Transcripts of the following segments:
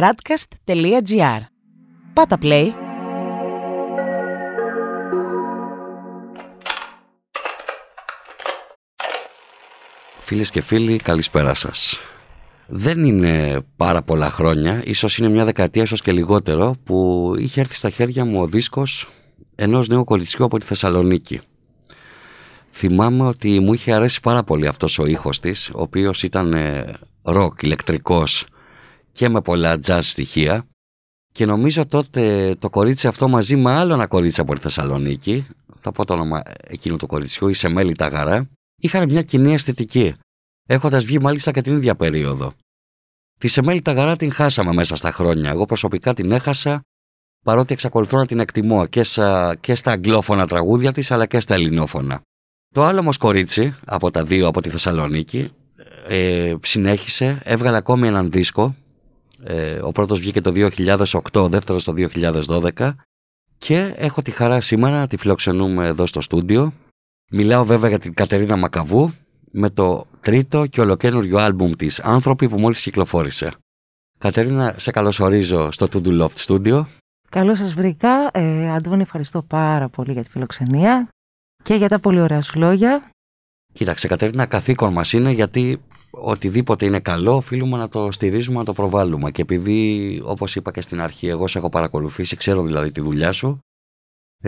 radcast.gr. Πάτα play. Φίλες και φίλοι, καλησπέρα σας. Δεν είναι πάρα πολλά χρόνια, ίσως είναι μια δεκαετία, ίσως και λιγότερο, που είχε έρθει στα χέρια μου ο δίσκος ενός νέου κοριτσιού από τη Θεσσαλονίκη. Θυμάμαι ότι μου είχε αρέσει πάρα πολύ αυτός ο ήχος της, ο οποίος ήταν ροκ, ηλεκτρικός και με πολλά jazz στοιχεία και νομίζω τότε το κορίτσι αυτό μαζί με άλλο ένα κορίτσι από τη Θεσσαλονίκη, θα πω το όνομα εκείνου του κοριτσιού, η Σεμέλη Ταγαρά, είχαν μια κοινή αισθητική, έχοντας βγει μάλιστα και την ίδια περίοδο. Τη Σεμέλη Ταγαρά την χάσαμε μέσα στα χρόνια. Εγώ προσωπικά την έχασα, παρότι εξακολουθώ να την εκτιμώ και, και στα αγγλόφωνα τραγούδια της, αλλά και στα ελληνόφωνα. Το άλλο όμως κορίτσι από τα δύο από τη Θεσσαλονίκη ε, συνέχισε, έβγαλε ακόμη έναν δίσκο. Ε, ο πρώτος βγήκε το 2008, ο δεύτερος το 2012 και έχω τη χαρά σήμερα να τη φιλοξενούμε εδώ στο στούντιο. Μιλάω βέβαια για την Κατερίνα Μακαβού με το τρίτο και ολοκένουργιο άλμπουμ της «Άνθρωποι» που μόλις κυκλοφόρησε. Κατερίνα, σε καλωσορίζω στο To Do Loft Studio. Καλώς σας βρήκα. Ε, Αντώνη, ευχαριστώ πάρα πολύ για τη φιλοξενία και για τα πολύ ωραία σου λόγια. Κοίταξε, Κατερίνα, καθήκον μας είναι γιατί οτιδήποτε είναι καλό οφείλουμε να το στηρίζουμε, να το προβάλλουμε. Και επειδή, όπως είπα και στην αρχή, εγώ σε έχω παρακολουθήσει, ξέρω δηλαδή τη δουλειά σου,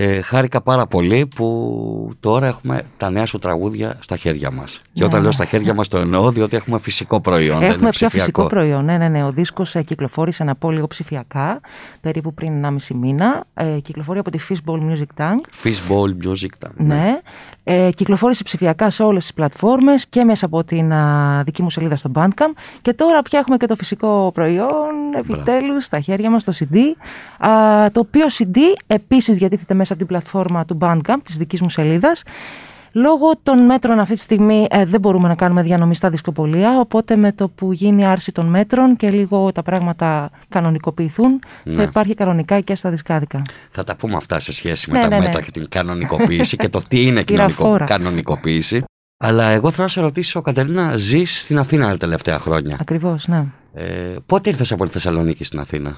ε, χάρηκα πάρα πολύ που τώρα έχουμε τα νέα σου τραγούδια στα χέρια μας. Και όταν ναι. λέω στα χέρια μας το εννοώ, διότι έχουμε φυσικό προϊόν. Έχουμε πια φυσικό προϊόν. Ναι, ναι, ναι. Ο δίσκος ε, κυκλοφόρησε να πω λίγο ψηφιακά, περίπου πριν 1,5 μήνα. Ε, κυκλοφορεί από τη Fishbowl Music Tank. Fishbowl Music Tank. Ναι. ναι. Ε, κυκλοφόρησε ψηφιακά σε όλες τις πλατφόρμες και μέσα από την α, δική μου σελίδα στο Bandcamp. Και τώρα πια έχουμε και το φυσικό προϊόν, επιτέλους, στα χέρια μας, το CD. Α, το οποίο CD επίσης διατίθεται μέσα από την πλατφόρμα του Bandcamp, της δικής μου σελίδας. Λόγω των μέτρων αυτή τη στιγμή ε, δεν μπορούμε να κάνουμε διανομή στα δισκοπολία, οπότε με το που γίνει άρση των μέτρων και λίγο τα πράγματα κανονικοποιηθούν, ναι. θα υπάρχει κανονικά και στα δισκάδικα. Θα τα πούμε αυτά σε σχέση με ναι, τα ναι, μέτρα και την κανονικοποίηση και το τι είναι κοινωνικο... κανονικοποίηση. Αλλά εγώ θέλω να σε ρωτήσω, Κατερίνα, ζεις στην Αθήνα τα τελευταία χρόνια; Ακριβώς, ναι. Ε, πότε ήρθες από τη Θεσσαλονίκη στην Αθήνα,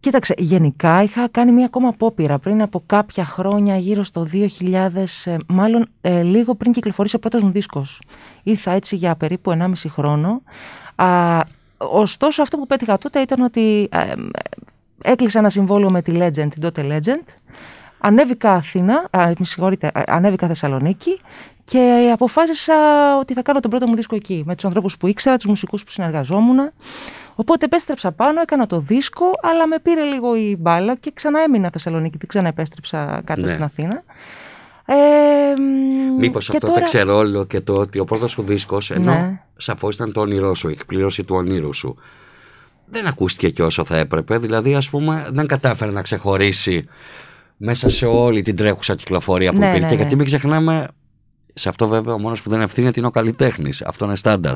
Κοίταξε, γενικά είχα κάνει μία ακόμα απόπειρα πριν από κάποια χρόνια, γύρω στο 2000, ε, μάλλον ε, λίγο πριν κυκλοφορήσει ο πρώτος μου δίσκος. Ήρθα έτσι για περίπου 1,5 χρόνο. Α, ωστόσο αυτό που πέτυχα τότε ήταν ότι ε, έκλεισα ένα συμβόλαιο με τη Legend, την τότε Legend. Ανέβηκα Αθήνα, α, με συγχωρείτε, ανέβηκα Θεσσαλονίκη και αποφάσισα ότι θα κάνω τον πρώτο μου δίσκο εκεί, με τους ανθρώπους που ήξερα, τους μουσικούς που συνεργαζόμουν. Οπότε επέστρεψα πάνω, έκανα το δίσκο, αλλά με πήρε λίγο η μπάλα και ξανά έμεινα Θεσσαλονίκη, δεν ξανά επέστρεψα κάτω ναι. στην Αθήνα. Ε, Μήπως αυτό τώρα... το όλο και το ότι ο πρώτος σου δίσκος, ενώ ναι. σαφώς ήταν το όνειρό σου, η εκπλήρωση του ονείρου σου, δεν ακούστηκε και όσο θα έπρεπε. Δηλαδή, ας πούμε, δεν κατάφερε να ξεχωρίσει μέσα σε όλη την τρέχουσα κυκλοφορία που ναι, υπήρχε. Ναι, γιατί μην ξεχνάμε, σε αυτό βέβαια ο μόνος που δεν ευθύνεται είναι ο καλλιτέχνης. Αυτό είναι στάνταρ.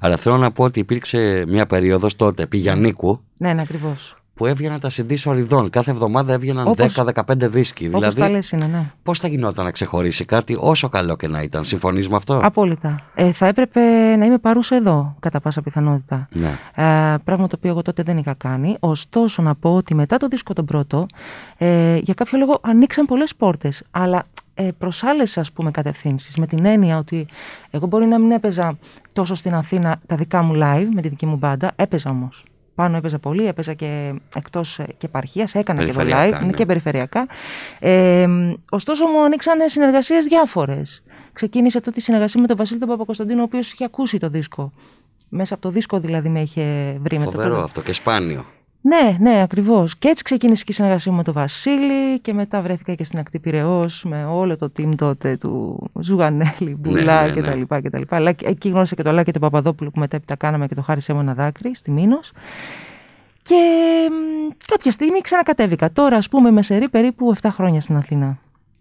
Αλλά θέλω να πω ότι υπήρξε μια περίοδος τότε, πηγιανίκου. Ναι, ναι, ακριβώς που έβγαιναν τα CD σοριδών. Κάθε εβδομάδα έβγαιναν 10-15 δίσκοι. Όπως δηλαδή, τα λες είναι, ναι. Πώς θα γινόταν να ξεχωρίσει κάτι όσο καλό και να ήταν. Συμφωνείς με αυτό; Απόλυτα. Ε, θα έπρεπε να είμαι παρούσα εδώ, κατά πάσα πιθανότητα. Ναι. Ε, πράγμα το οποίο εγώ τότε δεν είχα κάνει. Ωστόσο, να πω ότι μετά το δίσκο τον πρώτο, ε, για κάποιο λόγο ανοίξαν πολλές πόρτες. Αλλά ε, προς άλλες κατευθύνσεις. Με την έννοια ότι εγώ μπορεί να μην έπαιζα τόσο στην Αθήνα τα δικά μου live με τη δική μου μπάντα, έπαιζα όμως. Πάνω έπαιζα πολύ, έπαιζα και εκτός και επαρχίας, έκανα και το live, ναι. και περιφερειακά. Ε, ωστόσο μου ανοίξαν συνεργασίες διάφορες. Ξεκίνησε τότε η συνεργασία με τον Βασίλη τον Παπακοσταντίνο, ο οποίος είχε ακούσει το δίσκο. Μέσα από το δίσκο δηλαδή με είχε βρει με το Φοβερό αυτό και σπάνιο. Ναι, ναι, ακριβώς. Και έτσι ξεκίνησε και η συνεργασία μου με τον Βασίλη και μετά βρέθηκα και στην ακτή Πυραιός με όλο το team τότε του Ζουγανέλη, ναι, Μπουλά ναι, ναι, ναι. κτλ. Αλλά εκεί γνώρισα και το Λάκη τον Παπαδόπουλο που μετέπειτα κάναμε και το χάρισε μου ένα δάκρυ στη Μήνος. Και κάποια στιγμή ξανακατέβηκα. Τώρα, ας πούμε, με σερή περίπου 7 χρόνια στην Αθήνα.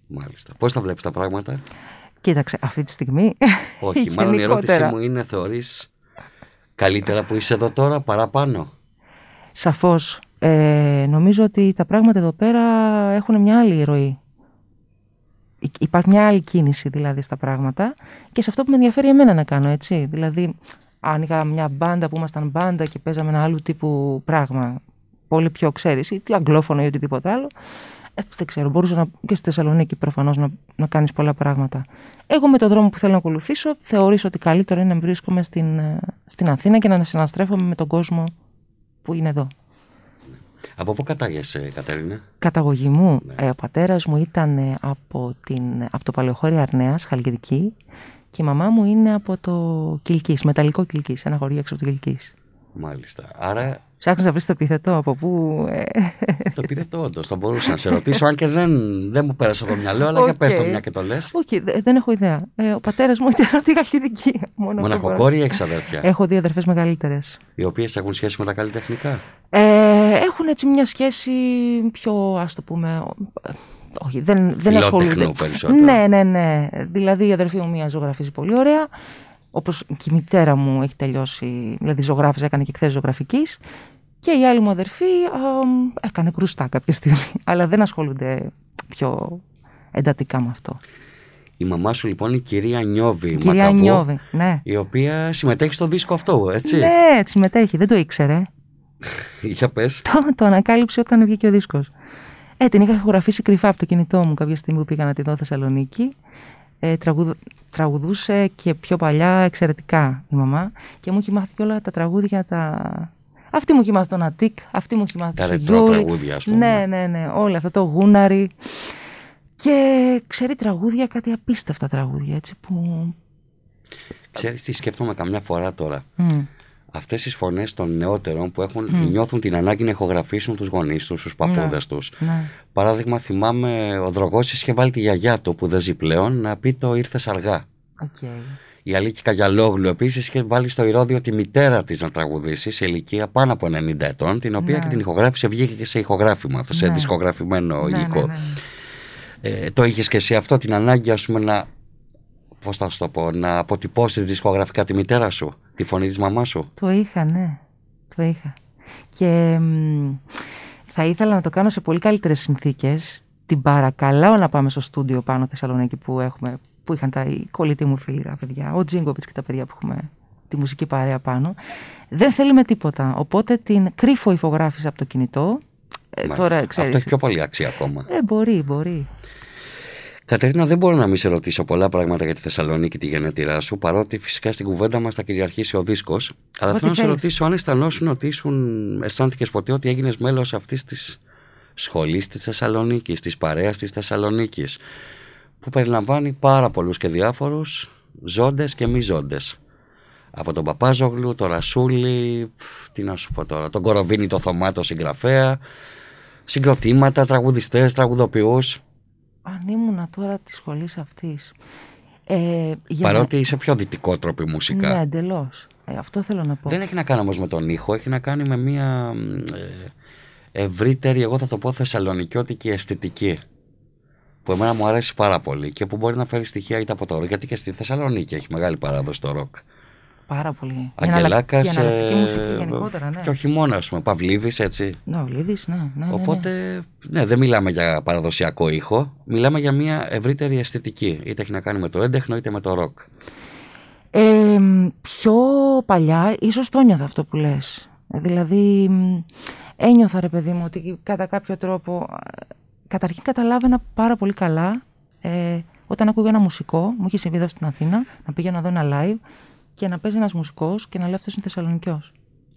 Μάλιστα. Πώς τα βλέπεις τα πράγματα, Κοίταξε, αυτή τη στιγμή. Όχι, μάλλον η ερώτησή μου είναι, θεωρείς καλύτερα που είσαι εδώ τώρα παραπάνω; Σαφώς. Ε, νομίζω ότι τα πράγματα εδώ πέρα έχουν μια άλλη ροή. Υπάρχει μια άλλη κίνηση δηλαδή στα πράγματα και σε αυτό που με ενδιαφέρει εμένα να κάνω, έτσι. Δηλαδή, άνοιγα μια μπάντα που ήμασταν μπάντα και παίζαμε ένα άλλου τύπου πράγμα, πολύ πιο ξέρεις, ή αγγλόφωνο ή οτιδήποτε άλλο, ε, δεν ξέρω, μπορούσα να, και στη Θεσσαλονίκη προφανώς να, να κάνεις πολλά πράγματα. Εγώ με τον δρόμο που θέλω να ακολουθήσω, θεωρήσω ότι καλύτερο είναι να βρίσκομαι στην, ε, στην Αθήνα και να συναστρέφομαι με τον κόσμο που είναι εδώ. Από πού κατάγεσαι, Κατερίνα; Καταγωγή μου, ναι. ε, ο πατέρας μου ήταν ε, από, την, από το Παλαιοχώρι Αρνέας, Χαλκιδική, και η μαμά μου είναι από το Κιλκή, μεταλλικό Κιλκή, ένα χωρί έξω από το Κιλκή. Μάλιστα. Άρα Ψάχνεις να βρεις το επιθετό από πού. Ε... Το επιθετό, όντως. Θα μπορούσα να σε ρωτήσω, αν και δεν, δεν μου πέρασε το μυαλό, αλλά okay. για πες το μια και το λες. Όχι, δεν έχω ιδέα. Ε, ο πατέρας μου ήταν από τη Γαλλική. Μοναχοκόρη ή έχει αδέρφια. Έχω δύο αδερφές μεγαλύτερες. Οι οποίες έχουν σχέση με τα καλλιτεχνικά; Ε, έχουν έτσι μια σχέση πιο, ας το πούμε. Όχι, δεν, δεν ασχολούνται. περισσότερο. Ναι, ναι, ναι. Δηλαδή η αδερφή μου μία ζωγραφίζει πολύ ωραία. Όπως και η μητέρα μου έχει τελειώσει, δηλαδή ζωγράφησε, έκανε και εκθέσεις ζωγραφικής. Και η άλλη μου αδερφή έκανε κρουστά κάποια στιγμή, αλλά δεν ασχολούνται πιο εντατικά με αυτό. Η μαμά σου λοιπόν είναι η κυρία Νιώβη η Κυρία Μακαβού, Νιώβη, ναι. Η οποία συμμετέχει στο δίσκο αυτό, έτσι; Ναι, συμμετέχει, δεν το ήξερε. Για πες. Το, το ανακάλυψε όταν βγήκε ο δίσκος. Ε, την είχα ηχογραφήσει κρυφά από το κινητό μου κάποια στιγμή που πήγα να τη δω Θεσσαλονίκη. Ε, τραγουδούσε και πιο παλιά εξαιρετικά η μαμά και μου έχει μάθει όλα τα τραγούδια τα, αυτή μου έχει μάθει τον Αττικ, αυτή μου έχει μάθει τον ρετρό τραγούδια, ας πούμε. Ναι, ναι, ναι, όλα αυτά, το γούναρι. Και ξέρει τραγούδια, κάτι απίστευτα τραγούδια, έτσι που... Ξέρεις τι σκέφτομαι καμιά φορά τώρα; Mm. Αυτές τις φωνές των νεότερων που έχουν, νιώθουν την ανάγκη να ηχογραφήσουν τους γονείς τους, τους παππούδες ναι, τους. Ναι. Παράδειγμα θυμάμαι ο Δρογόσης είχε βάλει τη γιαγιά του που δεν ζει πλέον να πει το ήρθες αργά. Okay. Η Αλίκη Καγιαλόγλου επίσης είχε βάλει στο ηρόδιο τη μητέρα της να τραγουδήσει σε ηλικία πάνω από 90 ετών, την οποία ναι. και την ηχογράφησε βγήκε και σε ηχογράφημα, αυτό, σε ναι. δισκογραφημένο ναι, υλικό. Ναι, ε, το είχες και εσύ αυτό, την ανάγκη, ας πούμε, να. Πώς θα σου το πω, να αποτυπώσεις δισκογραφικά τη μητέρα σου, τη φωνή της μαμάς σου; Το είχα, ναι. Το είχα. Και θα ήθελα να το κάνω σε πολύ καλύτερες συνθήκες. Την παρακαλάω να πάμε στο στούντιο πάνω Θεσσαλονίκη που έχουμε που είχαν τα κολλητοί μου φίλοι τα παιδιά, ο Τζίνκοβιτ και τα παιδιά που έχουμε τη μουσική παρέα πάνω. Δεν θέλει με τίποτα. Οπότε την κρύφο ηφογράφησα από το κινητό. Ε, τώρα, ξέρεις, Αυτό έχει πιο πολύ αξία ακόμα. Ε, μπορεί, μπορεί. Κατερίνα, δεν μπορώ να μην σε ρωτήσω πολλά πράγματα για τη Θεσσαλονίκη και τη γενέτειρά σου, παρότι φυσικά στην κουβέντα μας θα κυριαρχήσει ο δίσκος. Αλλά θέλω να σε ρωτήσω αν αισθανόσουν ότι ήσουν, αισθάνθηκες ποτέ ότι έγινες μέλος αυτής της σχολής της Θεσσαλονίκης, της παρέας της Θεσσαλονίκης που περιλαμβάνει πάρα πολλούς και διάφορους ζώντες και μη ζώντες. Από τον Παπάζογλου, τον Ρασούλη, τι να σου πω τώρα, τον Κοροβίνη, το Θωμά, το συγγραφέα, συγκροτήματα, τραγουδιστές, τραγουδοποιούς. Αν ήμουν τώρα της σχολής αυτής. Ε, Παρότι είσαι πιο δυτικό τρόπο μουσικά. Ναι, εντελώς. Ε, αυτό θέλω να πω. Δεν έχει να κάνει όμως με τον ήχο, έχει να κάνει με μια ε, ευρύτερη, εγώ θα το πω, θεσσαλονικιώτικη αισθητική που εμένα μου αρέσει πάρα πολύ και που μπορεί να φέρει στοιχεία είτε από το ροκ, γιατί και στη Θεσσαλονίκη έχει μεγάλη παράδοση το ροκ. Πάρα πολύ. Αγγελάκας. Και ε, μουσική γενικότερα, ναι. Και όχι μόνο, ας πούμε, Παυλίδης, έτσι. Ναι, Παυλίδης, ναι, ναι, ναι, Οπότε, ναι, δεν μιλάμε για παραδοσιακό ήχο. Μιλάμε για μια ευρύτερη αισθητική. Είτε έχει να κάνει με το έντεχνο είτε με το ροκ. Ε, πιο παλιά, ίσως το νιώθα αυτό που λες. Δηλαδή, ένιωθα ρε παιδί μου ότι κατά κάποιο τρόπο καταρχήν καταλάβαινα πάρα πολύ καλά ε, όταν ακούγα ένα μουσικό, μου είχε συμβεί εδώ στην Αθήνα, να πήγαινα να δω ένα live και να παίζει ένας μουσικός και να λέει αυτός είναι Θεσσαλονικιός.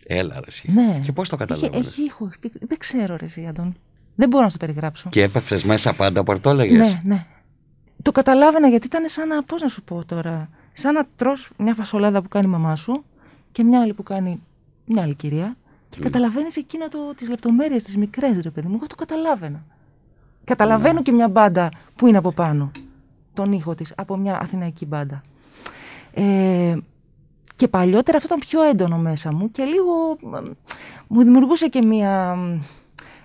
Έλα, ρε, εσύ. Ναι. Και πώς το καταλάβαινες; Έχει, έχει ήχο. Δεν ξέρω, ρε, εσύ, Αντών. Δεν μπορώ να το περιγράψω. Και έπεφτε μέσα πάντα που το έλεγες; Ναι, ναι. Το καταλάβαινα γιατί ήταν σαν να. Πώς να σου πω τώρα. Σαν να τρώ μια φασολάδα που κάνει η μαμά σου και μια άλλη που κάνει μια άλλη κυρία. Και mm. καταλαβαίνεις εκείνα τις λεπτομέρειες, τις μικρές, ρε παιδί μου. Εγώ το καταλάβαινα. Καταλαβαίνω ναι. και μια μπάντα που είναι από πάνω τον ήχο της από μια αθηναϊκή μπάντα. Ε, και παλιότερα αυτό ήταν πιο έντονο μέσα μου και λίγο μου δημιουργούσε και μια...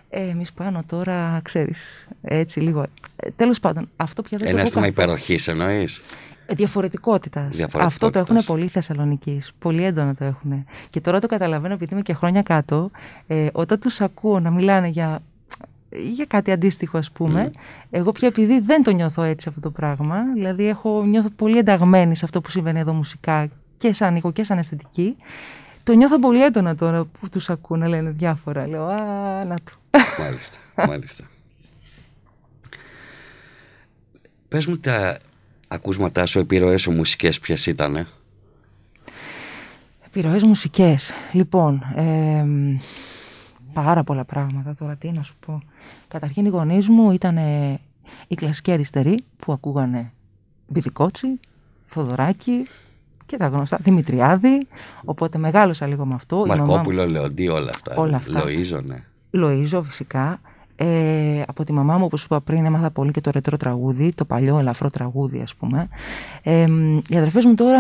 Ε, Εμεί πάνω τώρα, ξέρεις, έτσι λίγο. Ε, Τέλος πάντων, αυτό πια δεν Ένα αίσθημα υπεροχής εννοείς; Ε, Διαφορετικότητας. Αυτό το έχουν πολλοί Θεσσαλονίκη. Πολύ έντονο το έχουν. Και τώρα το καταλαβαίνω επειδή είμαι και χρόνια κάτω. Ε, όταν τους ακούω να μιλάνε για για κάτι αντίστοιχο ας πούμε. Εγώ πια επειδή δεν το νιώθω έτσι αυτό το πράγμα, δηλαδή έχω, νιώθω πολύ ενταγμένη σε αυτό που συμβαίνει εδώ μουσικά και σαν ήχο και σαν αισθητική. Το νιώθω πολύ έντονα τώρα που τους ακούω να λένε διάφορα. Λέω, α, να του. Μάλιστα, μάλιστα. Πες μου τα ακούσματά σου, επιρροές σου μουσικές ποιες ήτανε; Επιρροές μουσικές. Λοιπόν, ε, πάρα πολλά πράγματα τώρα, τι να σου πω. Καταρχήν οι γονείς μου ήταν οι κλασικοί αριστεροί που ακούγανε Μπιδικότσι, Θοδωράκη και τα γνωστά Δημητριάδη. Οπότε μεγάλωσα λίγο με αυτό. Μαρκόπουλο, Λεοντή, όλα αυτά. Όλα αυτά. Λοΐζο, ναι. Λοΐζο φυσικά. Ε, από τη μαμά μου, όπως είπα πριν, έμαθα πολύ και το ρετρό τραγούδι, το παλιό ελαφρό τραγούδι, ας πούμε. Ε, οι αδερφές μου τώρα,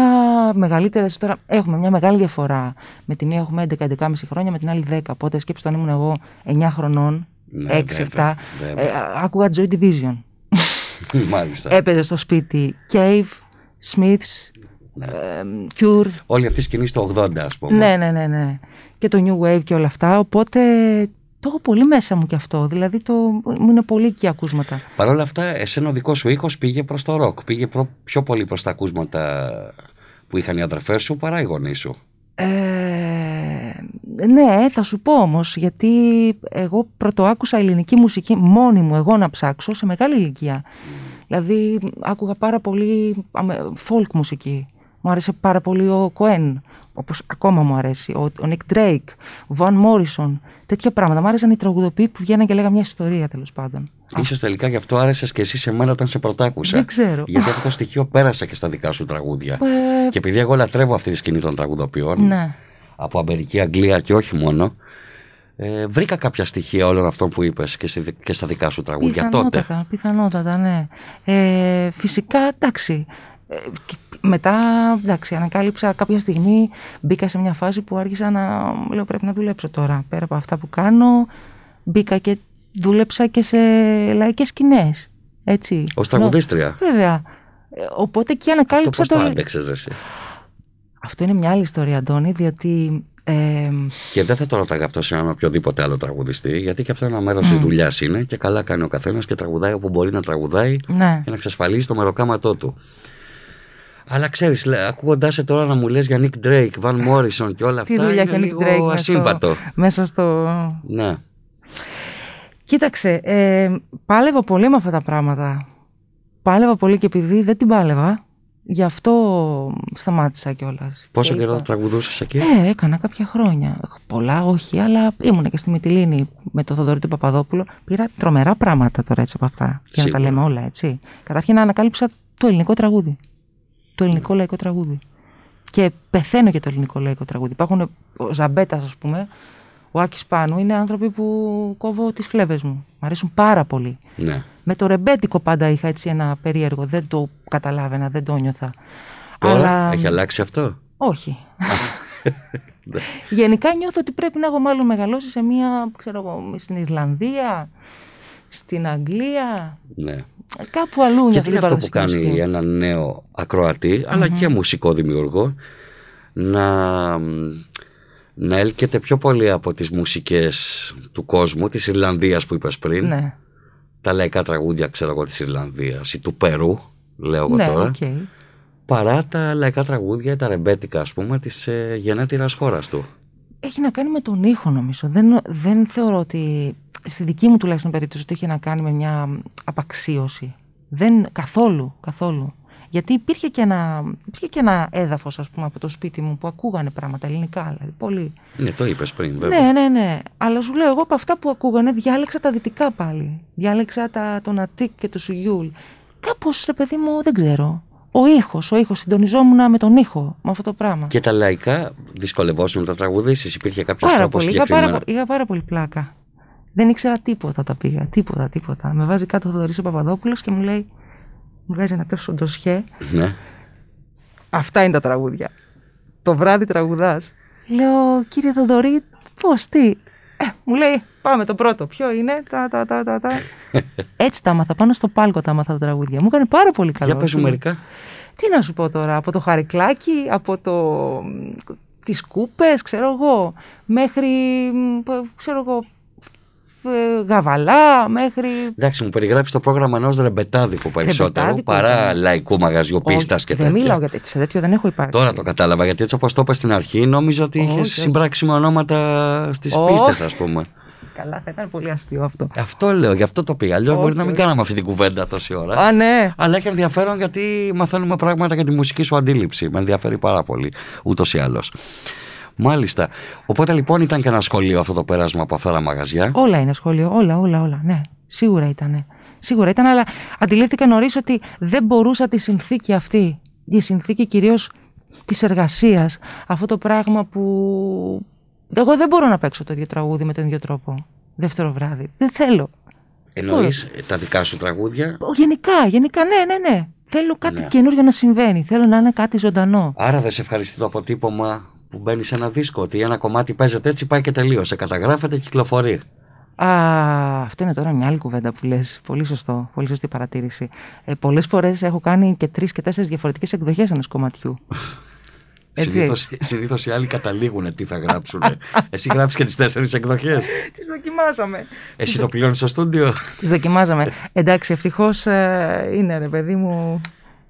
μεγαλύτερες, τώρα έχουμε μια μεγάλη διαφορά. Με τη μία έχουμε 11-11,5 χρόνια, με την άλλη 10. Οπότε σκέψτε όταν ήμουν εγώ 9 χρονών, Ναι, 6-7, βέβαια, ε, άκουγα Joy Division. Μάλιστα. Έπαιζε στο σπίτι Cave, Smiths, Ναι. ε, Cure, Όλη αυτή η σκηνή στο 80, ας πούμε. ναι, ναι, ναι, ναι. Και το New Wave και όλα αυτά. Οπότε το έχω πολύ μέσα μου κι αυτό. Δηλαδή το, μου είναι πολύ εκεί ακούσματα. Παρ' όλα αυτά, εσένα ο δικός σου ήχος πήγε προς το ροκ. Πήγε προ- πιο πολύ προς τα ακούσματα που είχαν οι αδερφές σου παρά οι γονείς σου. Ε, ναι, θα σου πω όμως, γιατί εγώ πρωτοάκουσα ελληνική μουσική μόνη μου, εγώ να ψάξω, σε μεγάλη ηλικία. Δηλαδή, άκουγα πάρα πολύ αμε- folk μουσική. Μου άρεσε πάρα πολύ ο Κοέν, όπως ακόμα μου αρέσει, ο, ο Nick Drake, ο Van Morrison, τέτοια πράγματα. Μου άρεσαν οι τραγουδοποιοί που βγαίναν και λέγανε μια ιστορία, τέλος πάντων. Ίσως τελικά γι' αυτό άρεσες και εσύ σε μένα όταν σε πρωτάκουσα. Δεν ξέρω. Γιατί αυτό το στοιχείο πέρασε και στα δικά σου τραγούδια. Ε, Και επειδή εγώ λατρεύω αυτή τη σκηνή των τραγουδοποιών, ναι. από Αμερική, Αγγλία και όχι μόνο, ε, βρήκα κάποια στοιχεία όλων αυτών που είπες και, στη- και στα δικά σου τραγούδια τότε. Πιθανότατα, πιθανότατα, ναι. Ε, φυσικά, εντάξει. Ε, και μετά, εντάξει, ανακάλυψα κάποια στιγμή, μπήκα σε μια φάση που άρχισα να λέω πρέπει να δουλέψω τώρα. Πέρα από αυτά που κάνω, μπήκα και δούλεψα και σε λαϊκές σκηνές. Έτσι. Ως τραγουδίστρια. Βέβαια. Ε, Οπότε και Αυτό ανακάλυψα πώς το το... άντεξες ρε εσύ; Αυτό είναι μια άλλη ιστορία, Αντώνη, διότι... Ε, Και δεν θα το ρωτάγα αυτό σε έναν οποιοδήποτε άλλο τραγουδιστή, γιατί και αυτό ένα μέρος της δουλειάς είναι και καλά κάνει ο καθένας και τραγουδάει όπου μπορεί να τραγουδάει ναι. για να εξασφαλίσει το μεροκάματό του. Αλλά ξέρεις, ακούγοντάς σε τώρα να μου λες για Nick Drake, Van Morrison και όλα Τι αυτά. δουλειά είναι έχει ο Nick λίγο Drake μέσα στο- ασύμβατο. Μέσα στο... Ναι. Κοίταξε, ε, πάλευα πολύ με αυτά τα πράγματα. Πάλευα πολύ και επειδή δεν την πάλευα, γι' αυτό σταμάτησα κιόλας. Πόσο καιρό τραγουδούσες εκεί, Ε, έκανα κάποια χρόνια. Πολλά όχι, αλλά ήμουνα και στη Μυτιλίνη με το Θοδωρή του Παπαδόπουλο. Πήρα τρομερά πράγματα τώρα έτσι από αυτά. Για να τα Σίγουρα. λέμε όλα, έτσι. Καταρχήν ανακάλυψα το ελληνικό τραγούδι. Το ελληνικό λαϊκό τραγούδι. Και πεθαίνω για το ελληνικό λαϊκό τραγούδι. Υπάρχουν ο Ζαμπέτας, ας πούμε, ο Άκης Πάνου, είναι άνθρωποι που κόβω τις φλέβες μου. Μ' αρέσουν πάρα πολύ. Ναι. Με το ρεμπέτικο πάντα είχα έτσι ένα περίεργο. Δεν το καταλάβαινα, δεν το νιώθα. Τώρα Αλλά- έχει αλλάξει αυτό; όχι. Γενικά νιώθω ότι πρέπει να έχω μάλλον μεγαλώσει σε μια, ξέρω εγώ, στην Ιρλανδία, στην Αγγλία, Ναι. Κάπου αλλού Και νιώθω τι είναι την αυτό που παραδοσιακή κάνει μουσική. ένα νέο ακροατή, αλλά και μουσικό δημιουργό, να, να έλκεται πιο πολύ από τις μουσικές του κόσμου, της Ιρλανδίας που είπες πριν, Ναι, τα λαϊκά τραγούδια, ξέρω εγώ, της Ιρλανδίας ή του Περού, λέω εγώ ναι, τώρα, οκ. παρά τα λαϊκά τραγούδια, τα ρεμπέτικα, ας πούμε, της ε, γενέτειρας χώρας του. Έχει να κάνει με τον ήχο νομίζω. Δεν, δεν θεωρώ ότι, στη δική μου τουλάχιστον περίπτωση, ότι έχει να κάνει με μια απαξίωση. Δεν, καθόλου, καθόλου. Γιατί υπήρχε και ένα, υπήρχε και ένα έδαφος, ας πούμε, από το σπίτι μου που ακούγανε πράγματα ελληνικά, δηλαδή, πολύ. Ναι, το είπες πριν, βέβαια. Ναι, ναι, ναι. Αλλά σου λέω, εγώ από αυτά που ακούγανε διάλεξα τα δυτικά πάλι. Διάλεξα τα, τον Αττικ και το Σουγιούλ. Κάπως ρε παιδί μου, δεν ξέρω. Ο ήχος, ο ήχος. Συντονιζόμουν με τον ήχο, με αυτό το πράγμα. Και τα λαϊκά δυσκολευόσουν να τα τραγουδήσεις, υπήρχε κάποιος πάρα τρόπος πολύ. Είχα συγκεκριμένα. πάρα, είχα πάρα πολύ πλάκα. Δεν ήξερα τίποτα τα πήγα. Τίποτα, τίποτα. Με βάζει κάτω ο Θοδωρής ο Παπαδόπουλος και μου λέει. Μου βγάζει ένα τόσο ντοσιέ. Ναι. Αυτά είναι τα τραγούδια. Το βράδυ τραγουδάς. Λέω, κύριε Θοδωρή, πώς, τι; Ε, μου λέει, πάμε το πρώτο. Ποιο είναι, τα, τα, τα, τα, τα. Έτσι τα άμαθα, πάνω στο πάλκο τα άμαθα τα τραγούδια. Μου έκανε πάρα πολύ καλό. Για πες μου Σου λέω. μερικά. Τι να σου πω τώρα, από το χαρικλάκι, από το... τις κούπες, ξέρω εγώ, μέχρι, μ, π- ξέρω εγώ, ε, γαβαλά μέχρι. Εντάξει, μου περιγράφεις το πρόγραμμα ενός ρεμπετάδικου περισσότερο Ρεμπετάδικου, παρά ναι. λαϊκού μαγαζιού πίστα Όχι, και Δεν τέτοια. μιλάω για τέτοιο, σε τέτοιο δεν έχω υπάρξει. Τώρα το κατάλαβα γιατί έτσι όπως το είπα στην αρχή, νόμιζα ότι Όχι, είχες όχι. συμπράξει με ονόματα στις Όχι. πίστες, ας πούμε. Καλά, θα ήταν πολύ αστείο αυτό. Αυτό λέω, γι' αυτό το πήγα. Αλλιώς Όχι, μπορεί να μην όχι. κάναμε αυτή την κουβέντα τόση ώρα. Α, ναι. Αλλά έχει ενδιαφέρον γιατί μαθαίνουμε πράγματα για τη μουσική σου αντίληψη. Με ενδιαφέρει πάρα πολύ, ούτως ή άλλως. Μάλιστα. Οπότε λοιπόν ήταν και ένα σχολείο αυτό το πέρασμα από αυτά τα μαγαζιά. Όλα είναι σχόλιο, όλα, όλα, όλα. Ναι, σίγουρα ήταν. Σίγουρα ήταν, αλλά αντιλήφθηκα νωρίς ότι δεν μπορούσα τη συνθήκη αυτή, τη συνθήκη κυρίως της εργασίας, αυτό το πράγμα που. Εγώ δεν μπορώ να παίξω το ίδιο τραγούδι με τον ίδιο τρόπο. Δεύτερο βράδυ. Δεν θέλω. Εννοεί τα δικά σου τραγούδια; Ο, Γενικά, γενικά, ναι, ναι, ναι. Θέλω κάτι Ναι. καινούριο να συμβαίνει. Θέλω να είναι κάτι ζωντανό. Άρα δεν σε ευχαριστεί το αποτύπωμα που μπαίνει σε ένα δίσκο. Ότι ένα κομμάτι παίζεται έτσι, πάει και τελείωσε. Καταγράφεται και κυκλοφορεί. Α, αυτό είναι τώρα μια άλλη κουβέντα που λες. Πολύ σωστό, πολύ σωστή παρατήρηση. Ε, πολλές φορές έχω κάνει και τρεις και τέσσερις διαφορετικές εκδοχές ενός κομματιού. Έτσι. Συνήθως, συνήθως οι άλλοι καταλήγουν τι θα γράψουν. Εσύ γράφεις και τις τέσσερις εκδοχές. Τις δοκιμάσαμε. Εσύ το πληρώνεις στο στούντιο. Τις δοκιμάζαμε. Εντάξει, ευτυχώς ε, είναι ρε παιδί μου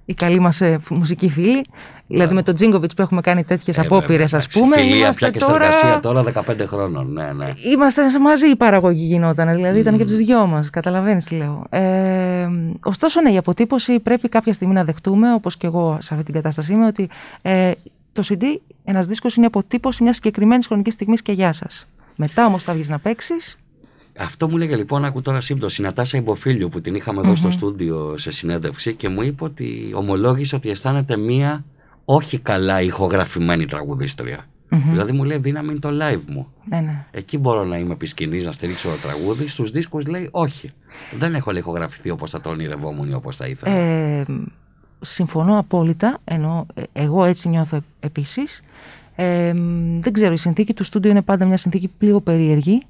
η καλή μας ε, μουσική φίλη. Δηλαδή με τον Τζίνκοβιτς που έχουμε κάνει τέτοιες Ε, απόπειρες βέβαια, ας εντάξει, πούμε. Φιλία είμαστε πια και τώρα... συνεργασία τώρα 15 χρόνων. Ναι, ναι. Είμαστε σε μαζί η παραγωγή γινόταν, δηλαδή ήταν και από τους δυο μας, καταλαβαίνεις τι λέω. Ε, ωστόσο, ναι, η αποτύπωση πρέπει κάποια στιγμή να δεχτούμε, όπως και εγώ σε αυτή την κατάσταση είμαι, ότι ε, το CD, ένας δίσκος είναι αποτύπωση μιας συγκεκριμένης χρονικής στιγμής και γεια σας. Μετά όμως θα βγεις να παίξεις. Αυτό μου λέγε λοιπόν, άκου τώρα σύμπτωση, η Νατάσα Ιμποφίλιο που την είχαμε εδώ στο στούντιο σε συνέντευξη και μου είπε ότι ομολόγησε ότι αισθάνεται μία όχι καλά ηχογραφημένη τραγουδίστρια. Μμμ. Δηλαδή μου λέει δύναμη είναι το live μου. Ναι, ναι. Εκεί μπορώ να είμαι επί σκηνής, να στηρίξω το τραγούδι. Στους δίσκους λέει όχι. Δεν έχω λέει, ηχογραφηθεί όπως θα το ονειρευόμουν ή όπως θα ήθελα. Ε, συμφωνώ απόλυτα, ενώ ε, εγώ έτσι νιώθω ε- επίσης. Ε, δεν ξέρω, η συνθήκη του στούντιο είναι πάντα μια συνθήκη λίγο περίεργη.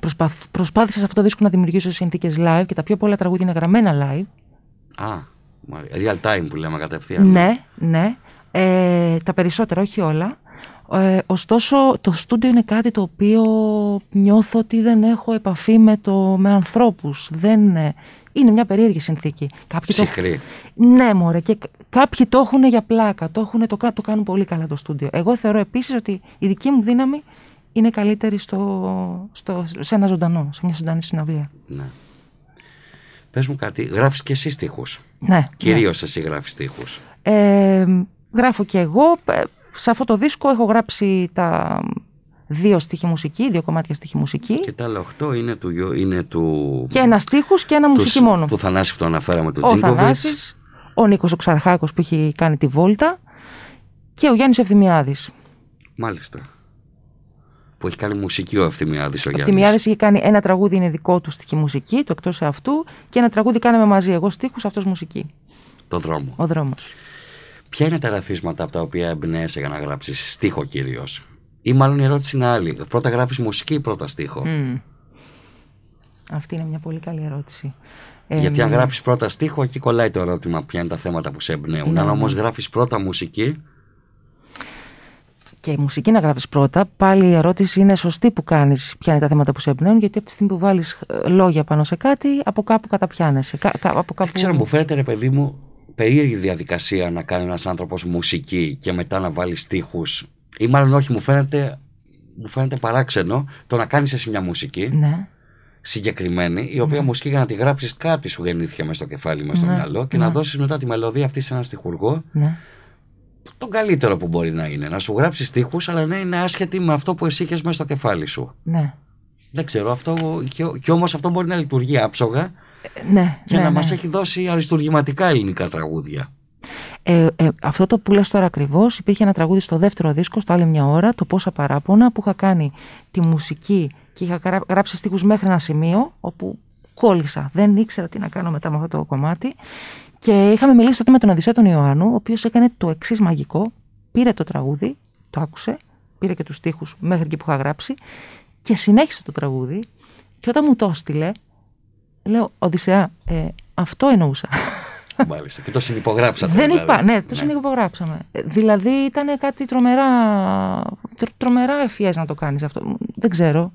Προσπαθ, προσπάθησα σε αυτό το δίσκο να δημιουργήσω συνθήκες live και τα πιο πολλά τραγούδια είναι γραμμένα live. Α, μα- real time που λέμε κατευθείαν. Ναι, ναι. Ε, τα περισσότερα, όχι όλα. Ε, ωστόσο, το στούντιο είναι κάτι το οποίο νιώθω ότι δεν έχω επαφή με, το, με ανθρώπους. Δεν, ε, είναι μια περίεργη συνθήκη. Κάποιοι το, Ψυχρή. ναι, μωρέ, και κα- κάποιοι το έχουν για πλάκα. Το, έχουν, το, κα- το κάνουν πολύ καλά το στούντιο. Εγώ θεωρώ επίσης ότι η δική μου δύναμη είναι καλύτερη στο, στο, σε ένα ζωντανό, σε μια ζωντανή συναυλία. Ναι. Πες μου κάτι, γράφεις και εσύ στίχους; Ναι. Κυρίως εσύ γράφεις στίχους. Ε, γράφω και εγώ. Ε, Σε αυτό το δίσκο έχω γράψει τα δύο στίχη μουσική, δύο κομμάτια στίχη μουσική Και τα άλλα οχτώ είναι του, Γιώ- είναι του, και ένα στίχους και ένα του, μουσική μόνο. του Θανάση που το αναφέραμε, του ο Τζίνκοβιτς. Θανάσης, ο Νίκος ο Ξαρχάκος που έχει κάνει τη βόλτα και ο Γιάννης Ευθυμιάδης. Μάλιστα. Που έχει κάνει μουσική ο Ευθυμιάδης ο Ο Γιάννης. Ευθυμιάδης είχε κάνει ένα τραγούδι είναι δικό του στίχη μουσική, το εκτός αυτού και ένα τραγούδι κάναμε μαζί, εγώ στίχους, αυτός μουσική, Το δρόμο. ο δρόμος. Ποια είναι τα ραθίσματα από τα οποία εμπνέεσαι για να γράψεις στίχο κυρίως; Ή μάλλον η ερώτηση είναι άλλη. Πρώτα γράφεις μουσική ή πρώτα στίχο; Μμ. Αυτή είναι μια πολύ καλή ερώτηση. Ε, Γιατί αν μ, γράφεις πρώτα στίχο, εκεί κολλάει το ερώτημα ποια είναι τα θέματα που σε εμπνέουν. Ναι, αν ναι. όμως γράφεις πρώτα μουσική, και η μουσική να γράφεις πρώτα, πάλι η ερώτηση είναι σωστή που κάνεις ποια είναι τα θέματα που σε εμπνέουν, γιατί από τη στιγμή που βάλεις ε, λόγια πάνω σε κάτι, από κάπου καταπιάνεσαι. Κα, κα- από κάπου... δεν ξέρω, μου φαίνεται ρε παιδί μου περίεργη διαδικασία να κάνει ένας άνθρωπος μουσική και μετά να βάλεις στίχους. Ή μάλλον όχι, μου φαίνεται, μου φαίνεται παράξενο το να κάνεις εσύ μια μουσική Ναι, συγκεκριμένη, η οποία μουσική για να τη γράψεις κάτι σου γεννήθηκε μέσα στο κεφάλι, μέσα στο Ναι, μυαλό και ναι. να δώσεις μετά τη μελωδία αυτή σε έναν στιχουργό ναι. Τον καλύτερο που μπορεί να είναι. Να σου γράψει στίχους αλλά να είναι άσχετη με αυτό που εσύ είχες μέσα στο κεφάλι σου. Ναι, Δεν ξέρω, αυτό, και, και όμως αυτό μπορεί να λειτουργεί άψογα Ε, ναι, και ναι, να ναι. μας έχει δώσει αριστουργηματικά ελληνικά τραγούδια. Ε, ε, αυτό το που λες τώρα ακριβώς υπήρχε ένα τραγούδι στο δεύτερο δίσκο, στο άλλη μια ώρα, το Πόσα Παράπονα, που είχα κάνει τη μουσική και είχα γρα- γράψει στίχους μέχρι ένα σημείο όπου κόλλησα. Δεν ήξερα τι να κάνω μετά με αυτό το κομμάτι. Και είχαμε μιλήσει τότε με τον Οδυσσέα τον Ιωάννου, ο οποίος έκανε το εξής μαγικό. Πήρε το τραγούδι, το άκουσε, πήρε και τους στίχους μέχρι εκεί που είχα γράψει και συνέχισε το τραγούδι. Και όταν μου το έστειλε, λέω, Οδυσσέα, ε, αυτό εννοούσα. Μάλιστα. Και το συνυπογράψατε. Δεν δηλαδή. είπα, ναι, το συνυπογράψαμε. Ε, Δηλαδή ήταν κάτι τρομερά, τρο- τρομερά ευφιές να το κάνεις αυτό. Δεν ξέρω.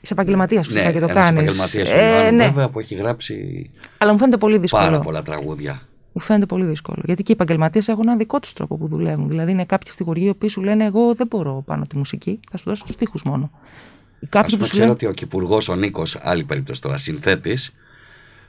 Είσαι επαγγελματίας φυσικά ναι, και το ένας κάνεις. επαγγελματίας Ε, ναι, βέβαια που έχει γράψει αλλά μου φαίνεται πολύ δύσκολο. πάρα πολλά τραγούδια. Μου φαίνεται πολύ δύσκολο. Γιατί και οι επαγγελματίες έχουν ένα δικό τους τρόπο που δουλεύουν. Δηλαδή, είναι κάποιοι στιχουργοί οι οποίοι σου λένε: Εγώ δεν μπορώ πάνω στη μουσική, θα σου δώσω τους στίχους μόνο. Α Κάποιοι που πούμε, σου ξέρω λένε. ότι ο Κυπουργός ο Νίκος, άλλη περίπτωση τώρα, συνθέτης,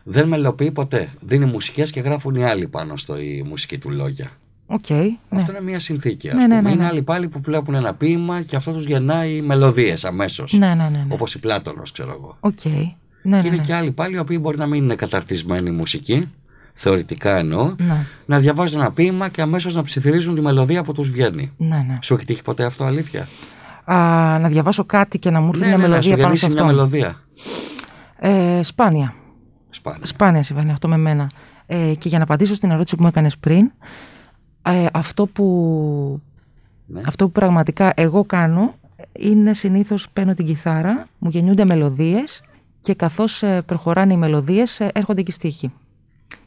δεν μελοποιεί ποτέ. Δίνει μουσικές και γράφουν οι άλλοι πάνω στη μουσική του λόγια. Οκ, ναι. Αυτό είναι μια συνθήκη. Ας Ναι, ναι, πούμε. ναι, Είναι ναι. άλλοι πάλι που βλέπουν ένα ποίημα και αυτό τους γεννάει μελωδίες αμέσως. Ναι, ναι, ναι. ναι. Όπως η Πλάτωνος, ξέρω εγώ. Οκ. Ναι, και ναι, είναι ναι. και άλλοι πάλι οι οποίοι μπορεί να μην είναι καταρτισμένοι μουσική, θεωρητικά εννοώ, Ναι, να διαβάζουν ένα ποίημα και αμέσως να ψιθυρίζουν τη μελωδία που τους βγαίνει. ναι, ναι. Σου έχει τύχει ποτέ αυτό, αλήθεια; Α, να διαβάσω κάτι και να μου έρθει ναι, μια ναι, να μελωδία σου πάνω σε γεννήσει μια αυτό. μελωδία. Ε, σπάνια. Σπάνια. Σπάνια συμβαίνει αυτό με μένα. Ε, και για να απαντήσω στην ερώτηση που μου έκανες πριν, ε, αυτό, που, Ναι. αυτό που πραγματικά εγώ κάνω είναι συνήθως παίρνω την κιθάρα, μου γεννιούνται μελωδίες και καθώς ε, προχωράνε οι μελωδίες ε, έρχονται και στίχοι.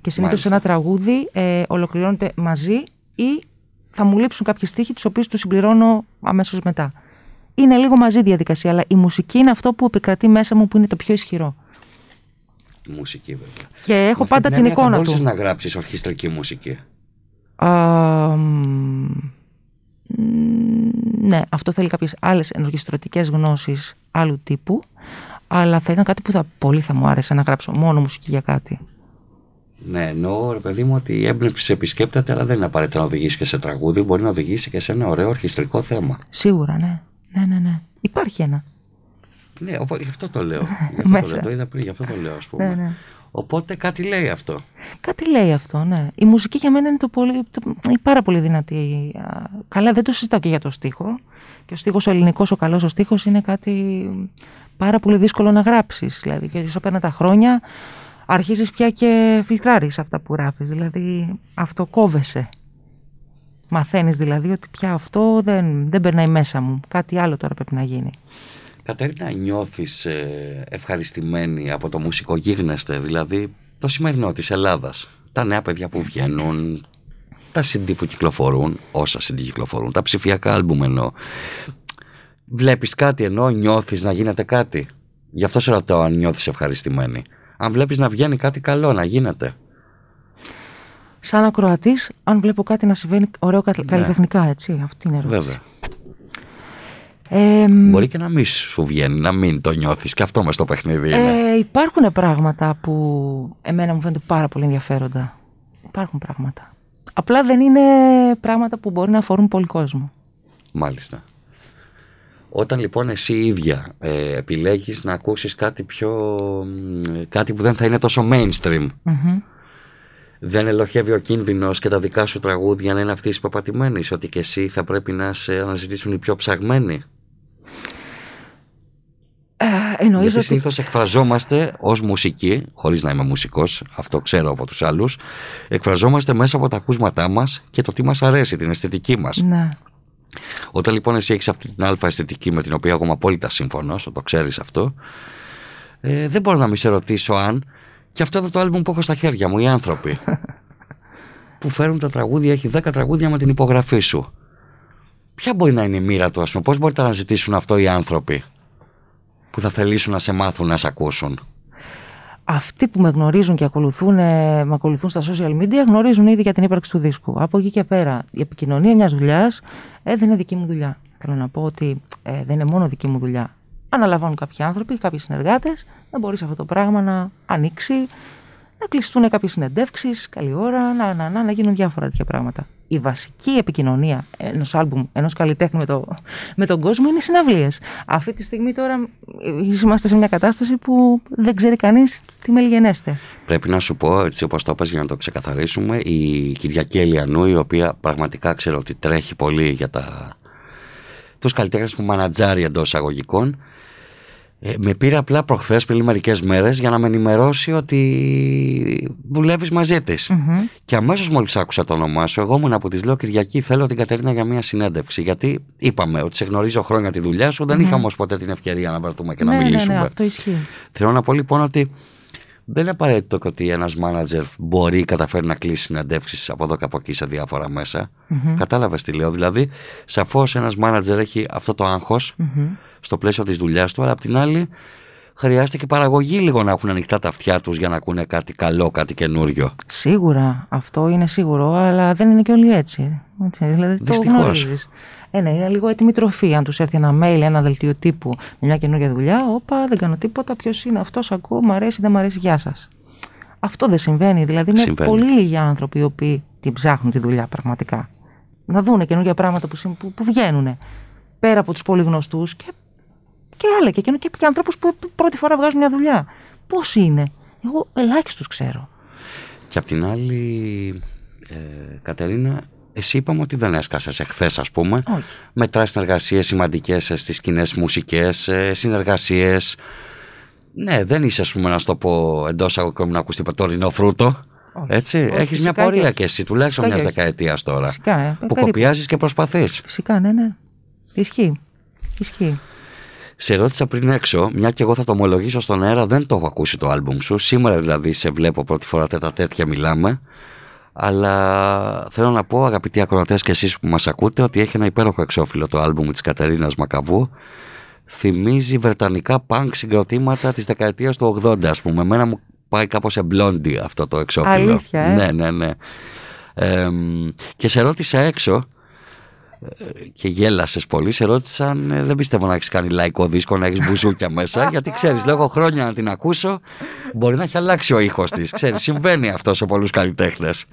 Και συνήθως Μάλιστα. ένα τραγούδι ε, ολοκληρώνεται μαζί ή θα μου λείψουν κάποιοι στίχοι τους οποίους τους συμπληρώνω αμέσως μετά. Είναι λίγο μαζί η διαδικασία, αλλά η μουσική είναι αυτό που επικρατεί μέσα μου που είναι το πιο ισχυρό. Η μουσική βέβαια. Και έχω Με αυτή πάντα την έννοια εικόνα θα του. μπορούσες να γράψεις ορχιστρική μουσική; Α, μ, ναι, αυτό θέλει κάποιες άλλες ενορχιστρωτικές γνώσεις άλλου τύπου, αλλά θα ήταν κάτι που θα, πολύ θα μου άρεσε να γράψω μόνο μουσική για κάτι. Ναι, εννοώ ρε παιδί μου ότι η έμπνευση επισκέπτεται, αλλά δεν είναι απαραίτητο να οδηγήσει και σε τραγούδι, μπορεί να οδηγήσει και σε ένα ωραίο ορχιστρικό θέμα. Σίγουρα, ναι. Ναι, ναι, ναι. Υπάρχει ένα. Ναι, οπότε γι' αυτό το λέω. Γι' αυτό το, Μέσα. λέω. το είδα πριν, γι' αυτό το λέω, ας πούμε. Ναι, ναι. Οπότε κάτι λέει αυτό. Κάτι λέει αυτό, ναι. Η μουσική για μένα είναι το πολύ, το, η πάρα πολύ δυνατή. Α, Καλά, δεν το συζητάω και για το στίχο. Και ο στίχος ο ελληνικός, ο καλός ο στίχος είναι κάτι πάρα πολύ δύσκολο να γράψεις. Δηλαδή, και όσο παίρνουν τα χρόνια, αρχίζεις πια και φιλτράρεις αυτά που γράφεις. Δηλαδή, αυτό κόβεσαι. Μαθαίνεις δηλαδή ότι πια αυτό δεν, δεν περνάει μέσα μου. Κάτι άλλο τώρα πρέπει να γίνει. Κατερίνα, νιώθεις ε, ευχαριστημένη από το μουσικό γίγνεσθε, δηλαδή το σημερινό της Ελλάδας; Τα νέα παιδιά που βγαίνουν, τα CD που κυκλοφορούν, όσα CD κυκλοφορούν, τα ψηφιακά άλμπουμ εννοώ. Βλέπεις κάτι ενώ νιώθεις να γίνεται κάτι; Γι' αυτό σε ρωτάω αν νιώθεις ευχαριστημένη. Αν βλέπεις να βγαίνει κάτι καλό, να γίνεται. Σαν ακροατής, αν βλέπω κάτι να συμβαίνει ωραίο κα- καλλιτεχνικά, έτσι. Αυτή είναι η ερώτηση. Βέβαια. Ε, μ, Μπορεί και να μην σου βγαίνει, να μην το νιώθεις. Και αυτό μες στο παιχνίδι είναι. Ε, υπάρχουν πράγματα που εμένα μου φαίνονται πάρα πολύ ενδιαφέροντα. Υπάρχουν πράγματα. Απλά δεν είναι πράγματα που μπορεί να αφορούν πολύ κόσμο. Μάλιστα. Όταν λοιπόν εσύ ίδια ε, επιλέγεις να ακούσεις κάτι πιο... μ, κάτι που δεν θα είναι τόσο mainstream, Μμμ. δεν ελοχεύει ο κίνδυνος και τα δικά σου τραγούδια να είναι αυτοί της πεπατημένης, ότι και εσύ θα πρέπει να σε αναζητήσουν οι πιο ψαγμένοι; Ε, εννοείς Γιατί ότι... συνήθως εκφραζόμαστε ως μουσική, χωρίς να είμαι μουσικός, αυτό ξέρω από τους άλλους, εκφραζόμαστε μέσα από τα ακούσματά μας και το τι μας αρέσει, την αισθητική μας. Ναι. Όταν λοιπόν εσύ έχεις αυτή την αλφα αισθητική με την οποία εγώ είμαι απόλυτα σύμφωνος, το ξέρεις αυτό, ε, δεν μπορώ να μην σε ρωτήσω αν και αυτό εδώ το άλμπουμ που έχω στα χέρια μου, οι άνθρωποι που φέρουν τα τραγούδια, έχει 10 τραγούδια με την υπογραφή σου. Ποια μπορεί να είναι η μοίρα του, ας πούμε, πώς μπορείτε να ζητήσουν αυτό οι άνθρωποι; Που θα θελήσουν να σε μάθουν να σε ακούσουν. Αυτοί που με γνωρίζουν και ακολουθούν, ε, με ακολουθούν στα social media γνωρίζουν ήδη για την ύπαρξη του δίσκου. Από εκεί και πέρα, η επικοινωνία μιας δουλειάς ε, δεν είναι δική μου δουλειά. Θέλω να πω ότι ε, δεν είναι μόνο δική μου δουλειά. Αναλαμβάνουν κάποιοι άνθρωποι, κάποιοι συνεργάτες, να μπορείς αυτό το πράγμα να ανοίξει, να κλειστούν κάποιες συνεντεύξεις, καλή ώρα, να, να, να, να γίνουν διάφορα τέτοια πράγματα. Η βασική επικοινωνία ενός άλμπουμ, ενός καλλιτέχνη με, το, με τον κόσμο είναι οι συναυλίες. Αυτή τη στιγμή τώρα ε, είμαστε σε μια κατάσταση που δεν ξέρει κανείς τι μελγενέστε. Πρέπει να σου πω, έτσι όπως το είπες για να το ξεκαθαρίσουμε, η Κυριακή Ελιανού, η οποία πραγματικά ξέρω ότι τρέχει πολύ για τα... τους καλλιτέχνες που μανατζάρει εντός εισαγωγικών, ε, με πήρε απλά προχθές πριν μερικές μέρες για να με ενημερώσει ότι δουλεύεις μαζί της. Μμμ. Και αμέσως μόλις άκουσα το όνομά σου, εγώ ήμουν που τη λέω Κυριακή, θέλω την Κατερίνα για μια συνέντευξη. Γιατί είπαμε ότι σε γνωρίζω χρόνια τη δουλειά σου, δεν είχαμε όμως ποτέ την ευκαιρία να βρεθούμε και να ναι, ναι, μιλήσουμε. ναι, αυτό ισχύει. Θέλω να πω λοιπόν ότι δεν είναι απαραίτητο ότι ένας μάνατζερ μπορεί καταφέρει να κλείσει συναντεύξει από εδώ και από εκεί σε διάφορα μέσα. Μμμ. Κατάλαβες τι λέω. Δηλαδή, σαφώς ένας μάνατζερ έχει αυτό το άγχος Μμμ. Στο πλαίσιο της δουλειάς του, αλλά απ' την άλλη χρειάζεται και παραγωγή λίγο να έχουν ανοιχτά τα αυτιά τους για να ακούνε κάτι καλό, κάτι καινούριο. Σίγουρα, αυτό είναι σίγουρο, αλλά δεν είναι και όλοι έτσι. έτσι δηλαδή το Δυστυχώς. γνωρίζεις. Ε, ναι, είναι λίγο έτοιμη τροφή. Αν τους έρθει ένα mail, ένα δελτίο τύπου με μια καινούργια δουλειά, όπα, δεν κάνω τίποτα. Ποιος είναι αυτός, ακούω, μ' αρέσει, δεν μ' αρέσει, γεια σας. Αυτό δεν συμβαίνει. Δηλαδή, είναι Συμβαίνει. πολύ λίγοι άνθρωποι οι οποίοι την ψάχνουν τη δουλειά πραγματικά. Να δούνε καινούργια πράγματα που, συμ- που, που βγαίνουν πέρα από τους πολύ γνωστούς και, και άλλα και, και, και ανθρώπους που πρώτη φορά βγάζουν μια δουλειά. Πώς είναι; Εγώ ελάχιστου ξέρω. Και απ' την άλλη, ε, Κατερίνα, εσύ είπαμε ότι δεν έσκασες εχθές, ας πούμε. Όχι. Μετρά συνεργασίες σημαντικές στις κοινέ μουσικές, συνεργασίες. Ναι, δεν είσαι, ας πούμε, να σου το πω εντός αγωγικών να ακούσει το ρινό φρούτο. Όχι. Έτσι, Όχι, έχεις μια φυσικά και πορεία όχι. και εσύ, τουλάχιστον μιας Φυσικά και όχι. δεκαετίας τώρα. Φυσικά, ε, Που περίπου. κοπιάζεις και προσπαθείς. Φυσικά, ναι, ναι. Ισχύει. Ισχύει. Σε ρώτησα πριν έξω, μια και εγώ θα το ομολογήσω στον αέρα, δεν το έχω ακούσει το άλμπουμ σου. Σήμερα δηλαδή σε βλέπω πρώτη φορά τέτα τέτοια μιλάμε. Αλλά θέλω να πω αγαπητοί ακροατές και εσείς που μας ακούτε ότι έχει ένα υπέροχο εξώφυλλο το άλμπουμ της Κατερίνας Μακαβού. Θυμίζει βρετανικά punk συγκροτήματα της δεκαετίας του 80 ας πούμε. Εμένα μου πάει κάπως σε μπλόντι αυτό το εξώφυλλο. Αλήθεια, ε; Ναι, ναι, ναι. Εμ, και σε ρώτησα έξω και γέλασες πολύ. Σε ρώτησαν, ε, δεν πιστεύω να έχεις κάνει λαϊκό δίσκο, να έχεις μπουζούκια μέσα. γιατί ξέρεις, λέγω χρόνια να την ακούσω, μπορεί να έχει αλλάξει ο ήχος της. Ξέρεις, συμβαίνει αυτό σε πολλούς καλλιτέχνες.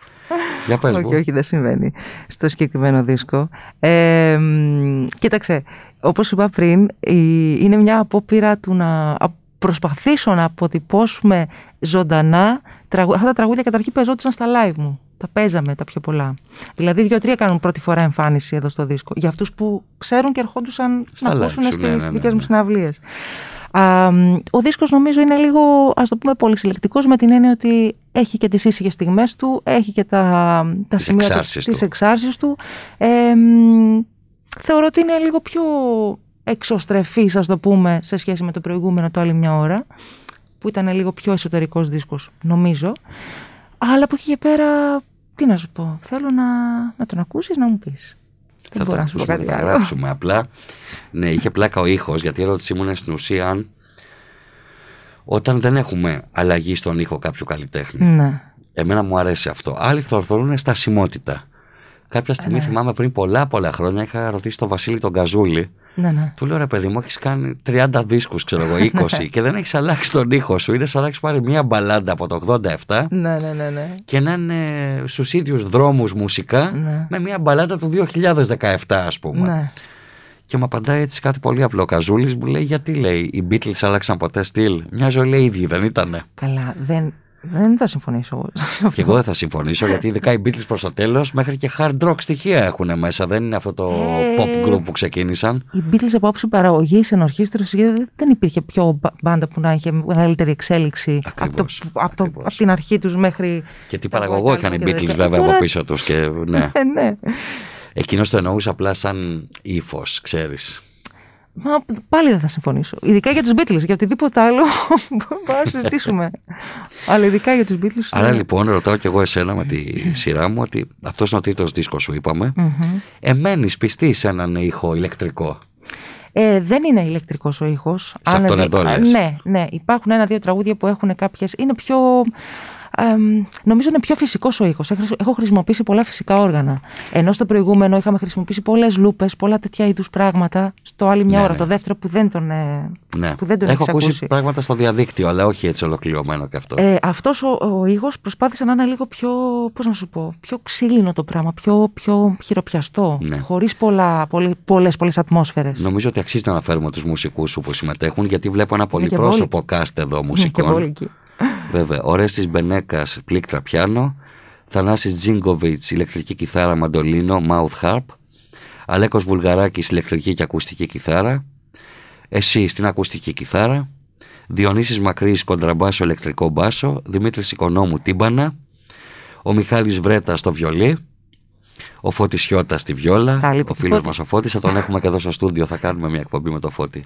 Για πες μου. όχι, όχι, δεν συμβαίνει στο συγκεκριμένο δίσκο. Ε, μ, κοίταξε, όπως είπα πριν, η- είναι μια απόπειρα του να α- προσπαθήσω να αποτυπώσουμε ζωντανά τραγου- αυτά τα τραγούδια καταρχήν παίζονταν στα live μου. Τα παίζαμε τα πιο πολλά. Δηλαδή, δύο-τρία κάνουν πρώτη φορά εμφάνιση εδώ στο δίσκο. Για αυτούς που ξέρουν και ερχόντουσαν Στα να live ακούσουν σου, στις ναι, ναι, ναι, δικές μου ναι. συναυλίες. Α, μ, ο δίσκος νομίζω είναι λίγο, ας το πούμε, πολυσυλλεκτικός με την έννοια ότι έχει και τις ήσυχες στιγμές του, έχει και τα, τα Τις σημεία εξάρσεις τις του. εξάρσεις του. Ε, μ, θεωρώ ότι είναι λίγο πιο εξωστρεφής, ας το πούμε, σε σχέση με το προηγούμενο το άλλη μια ώρα, που ήταν λίγο πιο εσωτερικός δίσκος, νομίζω. Αλλά από εκεί και πέρα, τι να σου πω, θέλω να, να τον ακούσεις, να μου πεις. Δεν Θα μπορώ το να σου πω ακούσουμε, κάτι θα άλλο. γράψουμε. Απλά, ναι, είχε πλάκα ο ήχος, γιατί η ερώτησή μου είναι στην ουσία αν όταν δεν έχουμε αλλαγή στον ήχο κάποιου καλλιτέχνη. Ναι. Εμένα μου αρέσει αυτό. Άλλοι θορθωρούν στασιμότητα. Κάποια στιγμή ναι. θυμάμαι πριν πολλά πολλά χρόνια είχα ρωτήσει τον Βασίλη τον Καζούλη. Ναι, ναι. Του λέω ρε παιδί μου, έχεις κάνει 30 δίσκους, ξέρω εγώ, 20 και δεν έχεις αλλάξει τον ήχο σου. Είναι σαν να έχει πάρει μία μπαλάντα από το 87 Ναι, ναι, ναι, ναι. και να είναι στους ίδιους δρόμους μουσικά Ναι. με μία μπαλάντα του 2017, ας πούμε. Ναι. Και μου απαντάει έτσι κάτι πολύ απλό. Ο Καζούλης μου λέει: Γιατί λέει, οι Beatles άλλαξαν ποτέ στυλ; Μια ζωή λέει ίδιοι, δεν ήτανε. Καλά, δεν, δεν θα συμφωνήσω σε αυτό. Και εγώ δεν θα συμφωνήσω γιατί ειδικά οι Beatles προς το τέλος μέχρι και hard rock στοιχεία έχουν μέσα. Δεν είναι αυτό το Ε. pop group που ξεκίνησαν. Οι Beatles από άποψη παραγωγής, ενορχήστρωση, δεν υπήρχε πιο μπα- μπάντα που να είχε μεγαλύτερη εξέλιξη από, το, Ακριβώς, από, το, ακριβώς. από την αρχή τους μέχρι. Και τι Τα παραγωγό White είχαν οι Album και Beatles τα- βέβαια Τώρα- από πίσω τους. Και ναι. Ε, ναι. Εκείνος το εννοούσε απλά σαν ύφος, ξέρεις. Μα πάλι δεν θα συμφωνήσω. Ειδικά για τους Beatles, για οτιδήποτε άλλο μπορούμε να συζητήσουμε. Αλλά ειδικά για τους Beatles. Άρα ναι. λοιπόν ρωτάω κι εγώ εσένα με τη σειρά μου ότι αυτός είναι ο τρίτος δίσκος σου, είπαμε. Μμμ. Εμένεις πιστή σε έναν ήχο ηλεκτρικό; Ε, δεν είναι ηλεκτρικός ο ήχος. Σε αυτόν εδώ λες. Ναι, ναι. Υπάρχουν ένα-δύο τραγούδια που έχουν κάποιε. Είναι πιο. Εμ, νομίζω είναι πιο φυσικός ο ήχος. Έχω χρησιμοποιήσει πολλά φυσικά όργανα. Ενώ στο προηγούμενο είχαμε χρησιμοποιήσει πολλές λούπες, πολλά τέτοια είδους πράγματα. Στο άλλη μια Ναι, ώρα, ναι. το δεύτερο που δεν τον, ε, Ναι. που δεν τον Έχω έχεις ακούσει, ακούσει. πράγματα στο διαδίκτυο, αλλά όχι έτσι ολοκληρωμένο κι αυτό. Ε, αυτός ο, ο ήχος προσπάθησε να είναι λίγο πιο, πώς να σου πω, πιο ξύλινο το πράγμα, πιο, πιο χειροπιαστό, Ναι. χωρίς πολλά, πολλές, πολλές, πολλές ατμόσφαιρες. Νομίζω ότι αξίζει να αναφέρουμε τους μουσικούς σου που συμμετέχουν, γιατί βλέπω ένα πολύ και πρόσωπο cast εδώ Είναι και μουσικών. Βόλικη. Βέβαια. Ο Ρέστης Μπενέκας, πλήκτρα πιάνο. Θανάσης Τζίνκοβιτς, ηλεκτρική κιθάρα, μαντολίνο, mouth harp. Αλέκος Βουλγαράκης, ηλεκτρική και ακουστική κιθάρα. Εσύ στην ακουστική κιθάρα. Διονύσης Μακρύς, κοντραμπάσο, ηλεκτρικό μπάσο. Δημήτρης Οικονόμου, τύμπανα. Ο Μιχάλης Βρέτας στο βιολί. Ο Φώτης Σιώτας στη βιόλα. Καλή, ο φίλος Φώτης. μας ο Φώτης. Θα τον έχουμε και εδώ στο στούντιο. Θα κάνουμε μια εκπομπή με το Φώτη.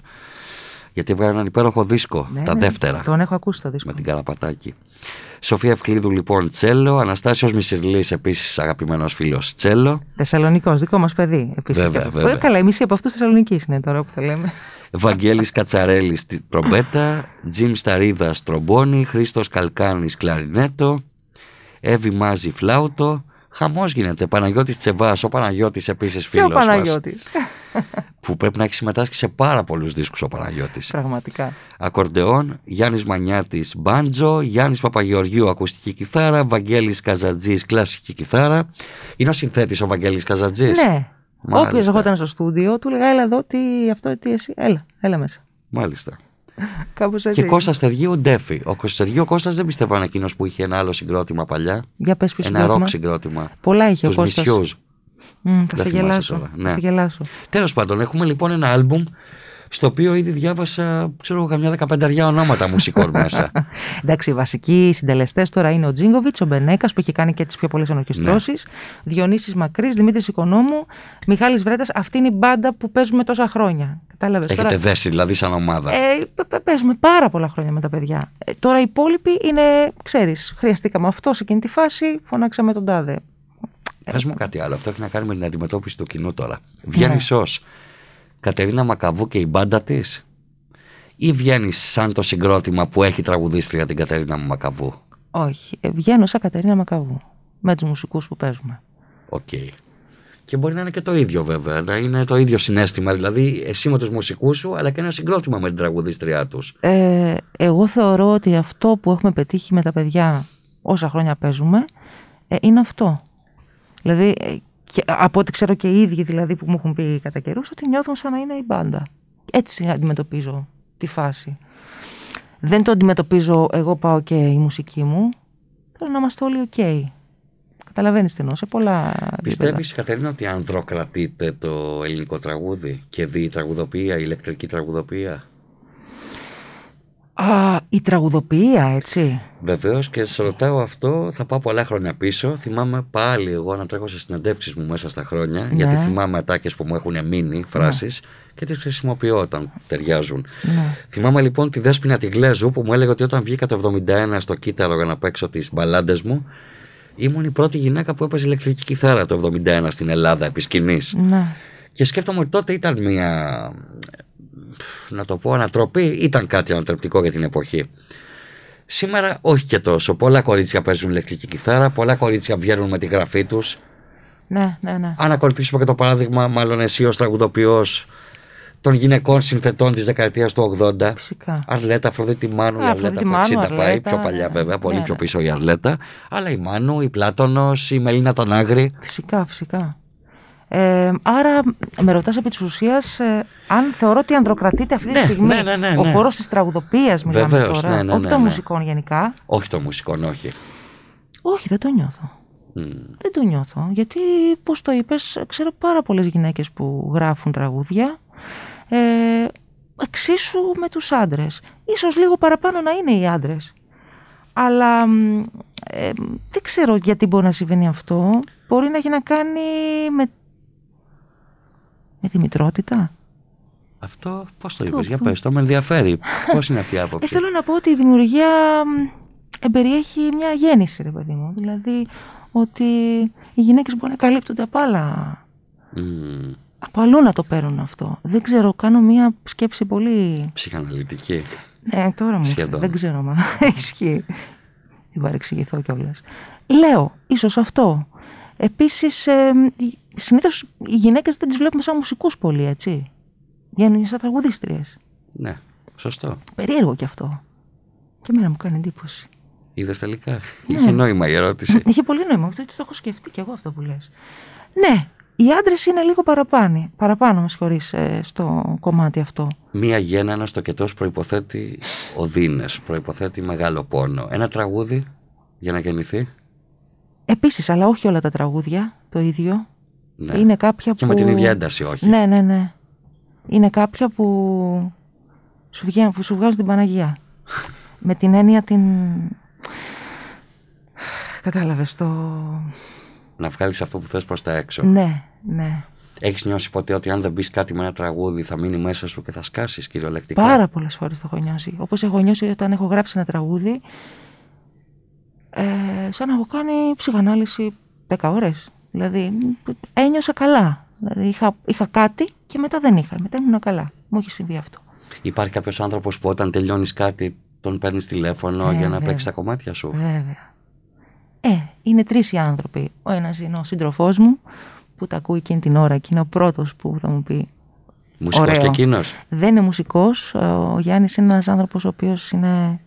Γιατί έβγαλε έναν υπέροχο δίσκο, Ναι, τα ναι, δεύτερα, Τον έχω ακούσει το δίσκο. με την Καραπατάκη. Σοφία Ευκλήδου λοιπόν τσέλο, Αναστάσιος Μισηρλής επίσης αγαπημένος φίλος τσέλο, Θεσσαλονικό, δικό μας παιδί. Επίσης. Βέβαια, Και- βέβαια. Ε, Καλά, η μισή από αυτούς Θεσσαλονική είναι τώρα που τα λέμε. Βαγγέλης Κατσαρέλης στη τρομπέτα, Τζιμ Σταρίδας τρομπόνι, Χρήστος Καλκάνης κλαρινέτο, Εύη Μάζη φλάουτο, Χαμός γίνεται, Παναγιώτης Τσεβάς, ο Παναγιώτης επίσης Ποιο φίλος μας, Παναγιώτης. που πρέπει να έχει συμμετάσχει σε πάρα πολλούς δίσκους ο Παναγιώτης. Πραγματικά. Ακορντεόν, Γιάννης Μανιάτης μπάντζο, Γιάννης Παπαγεωργίου ακουστική κιθάρα, Βαγγέλης Καζατζής κλασική κιθάρα. Είναι ο συνθέτης ο Βαγγέλης Καζατζής; Ναι. Μάλιστα. Όποιος ερχόταν στο στούντιο, του λέγα έλα εδώ, τι αυτό, τι εσύ. Έλα, έλα μέσα. Μάλιστα. Κάπως έτσι. Και Κώστας Στεργίου Ντέφι. Ο Κώστας Στεργίου ο Κώστας δεν πιστεύω είναι εκείνος που είχε ένα άλλο συγκρότημα παλιά. Για πες ποιο ένα συγκρότημα. ροκ συγκρότημα. Πολλά είχε Τους ο Κώστας. Μισιούς. Μμ, θα Δεν σε θυμάσαι γελάσω. τώρα, ναι. Θα σε γελάσω. Τέλος πάντων, έχουμε λοιπόν ένα άλμπουμ στο οποίο ήδη διάβασα, ξέρω εγώ, καμιά δεκαπενταριά ονόματα μουσικών μέσα. Εντάξει, οι βασικοί συντελεστές τώρα είναι ο Τζίνγκοβιτ, ο Μπενέκας που έχει κάνει και τις πιο πολλές ενορχιστρώσεις. Ναι. Διονύσης Μακρύς, Δημήτρης Οικονόμου, Μιχάλης Βρέτας. Αυτή είναι η μπάντα που παίζουμε τόσα χρόνια. Κατάλαβες. Έχετε δέσει δηλαδή σαν ομάδα. Ε, π- π- παίζουμε πάρα πολλά χρόνια με τα παιδιά. Ε, τώρα οι υπόλοιποι είναι, ξέρεις, χρειαστήκαμε αυτό σε εκείνη τη φάση, φωνάξαμε τον τάδε. Πες μου κάτι άλλο. Αυτό έχει να κάνει με την αντιμετώπιση του κοινού τώρα. Βγαίνει Ναι. η Κατερίνα Μακαβού και η μπάντα της, ή βγαίνεις σαν το συγκρότημα που έχει τραγουδίστρια την Κατερίνα Μακαβού; Όχι. Ε, βγαίνω σαν Κατερίνα Μακαβού. Με τους μουσικούς που παίζουμε. Οκ. Και μπορεί να είναι και το ίδιο βέβαια. Να είναι το ίδιο σύστημα. Δηλαδή εσύ με τους μουσικούς σου, αλλά και ένα συγκρότημα με την τραγουδίστριά τους. Ε, εγώ θεωρώ ότι αυτό που έχουμε πετύχει με τα παιδιά όσα χρόνια παίζουμε ε, είναι αυτό. Δηλαδή, ε, και, από ό,τι ξέρω και οι ίδιοι δηλαδή που μου έχουν πει κατά καιρούς, ότι νιώθουν σαν να είναι η μπάντα. Έτσι αντιμετωπίζω τη φάση. Δεν το αντιμετωπίζω εγώ πάω και η μουσική μου. Θέλω να είμαστε όλοι οκ. Καταλαβαίνεις τι εννοώ, σε πολλά επίπεδα. Πιστεύεις, Κατερίνα, ότι ανδροκρατείται το ελληνικό τραγούδι και δη η τραγουδοποιία, η ηλεκτρική τραγουδοποιία; Α, η τραγουδοποιία, έτσι. Βεβαίως και σε ρωτάω αυτό, θα πάω πολλά χρόνια πίσω. Θυμάμαι πάλι εγώ να τρέχω σε συνεντεύξεις μου μέσα στα χρόνια, Ναι. γιατί θυμάμαι ατάκες που μου έχουν μείνει, φράσεις και τις χρησιμοποιώ όταν ταιριάζουν. Ναι. Θυμάμαι λοιπόν τη Δέσποινα τη Γλέζου που μου έλεγε ότι όταν βγήκα το 71 στο κύτταρο για να παίξω τις μπαλάντες μου, ήμουν η πρώτη γυναίκα που έπαιζε ηλεκτρική κιθάρα το 71 στην Ελλάδα επί σκηνής. Ναι. Και σκέφτομαι ότι τότε ήταν μια, να το πω, ανατροπή, ήταν κάτι ανατρεπτικό για την εποχή. Σήμερα όχι και τόσο. Πολλά κορίτσια παίζουν ηλεκτρική κιθάρα, πολλά κορίτσια βγαίνουν με τη γραφή τους. Ναι, ναι, ναι. Αν ακολουθήσουμε και το παράδειγμα, μάλλον εσύ ως τραγουδοποιός, των γυναικών συνθετών της δεκαετίας του 80, Φυσικά. Αρλέτα, Αφροδίτη Μάνου, η Α, Αρλέτα Αφροδίτη από Μάνου, 60 πάει, Αρλέτα, πιο παλιά ναι, βέβαια, ναι, πολύ ναι. πιο πίσω η Αρλέτα, αλλά η Μάνου, η Πλάτωνος, η Μελίνα τον Άγρη. Φυσικά, φυσικά. Ε, άρα με ρωτάς επί της ουσίας ε, αν θεωρώ ότι ανδροκρατείται αυτή τη Ναι, στιγμή ναι, ναι, ναι, ο ναι. χώρος της τραγουδοποιίας μιλάμε Βεβαίως, τώρα, ναι, ναι, όχι ναι, των ναι. μουσικών γενικά. Όχι το μουσικό, όχι. Όχι, δεν το νιώθω. Μμ. Δεν το νιώθω, γιατί πώς το είπες, ξέρω πάρα πολλές γυναίκες που γράφουν τραγούδια, ε, εξίσου με τους άντρες. Ίσως λίγο παραπάνω να είναι οι άντρες. Αλλά μ, ε, δεν ξέρω γιατί μπορεί να συμβαίνει αυτό. Μπορεί να έχει να κάνει με, με τη μητρότητα. Αυτό πώς το Το είπες, για που- πες, το με ενδιαφέρει. Πώς είναι αυτή η Ε, άποψη. θέλω να πω ότι η δημιουργία μ, εμπεριέχει μια γέννηση, ρε παιδί μου. Δηλαδή ότι οι γυναίκες μπορεί να καλύπτονται από άλλα Μμ, Από αλλού να το παίρνουν αυτό. Δεν ξέρω, κάνω μία σκέψη πολύ. Ψυχαναλυτική. Ναι, τώρα μου ήρθε. Σχεδόν. Δεν ξέρω, μα ισχύει. Δεν παρεξηγηθώ κιόλας. Λέω, ίσως αυτό. Επίσης, ε, συνήθως οι γυναίκες δεν τις βλέπουμε σαν μουσικούς πολύ, έτσι. Βγαίνουν σαν τραγουδίστριες. Ναι, σωστό. Περίεργο κι αυτό. Και εμένα μου κάνει εντύπωση. Είδες τελικά; Ναι. Είχε νόημα η ερώτηση. Είχε πολύ νόημα. Αυτό το έχω σκεφτεί κι εγώ αυτό που λες. Ναι, οι άντρες είναι λίγο παραπάνω, παραπάνω με συγχωρείς, ε, στο κομμάτι αυτό. Μία γέννα, ένα τοκετό προϋποθέτει οδύνες, προϋποθέτει μεγάλο πόνο. Ένα τραγούδι για να γεννηθεί; Επίσης, αλλά όχι όλα τα τραγούδια το ίδιο. Ναι. Είναι κάποια Και που... με την ίδια ένταση, όχι. Ναι, ναι, ναι. Είναι κάποια που σου, βγαίνουν, που σου βγάζουν την Παναγία. με την έννοια την... Κατάλαβες το... Να βγάλεις αυτό που θες προς τα έξω. Ναι, ναι. Έχεις νιώσει ποτέ ότι αν δεν μπει κάτι με ένα τραγούδι θα μείνει μέσα σου και θα σκάσεις κυριολεκτικά; Πάρα πολλές φορές το έχω νιώσει. Όπως έχω νιώσει όταν έχω γράψει ένα τραγούδι, ε, σαν να έχω κάνει ψυχανάλυση 10 ώρες. Δηλαδή, ένιωσα καλά. Δηλαδή, είχα, είχα κάτι και μετά δεν είχα. Μετά ήμουν καλά. Μου έχει συμβεί αυτό. Υπάρχει κάποιος άνθρωπος που όταν τελειώνεις κάτι τον παίρνεις τηλέφωνο για να παίξει τα κομμάτια σου; Βέβαια. Ε, είναι τρεις οι άνθρωποι. Ο ένας είναι ο σύντροφός μου που τα ακούει εκείνη την ώρα και είναι ο πρώτος που θα μου πει. Μουσικός και εκείνος; Δεν είναι μουσικός. Ο Γιάννης είναι ένας άνθρωπος ο οποίος είναι...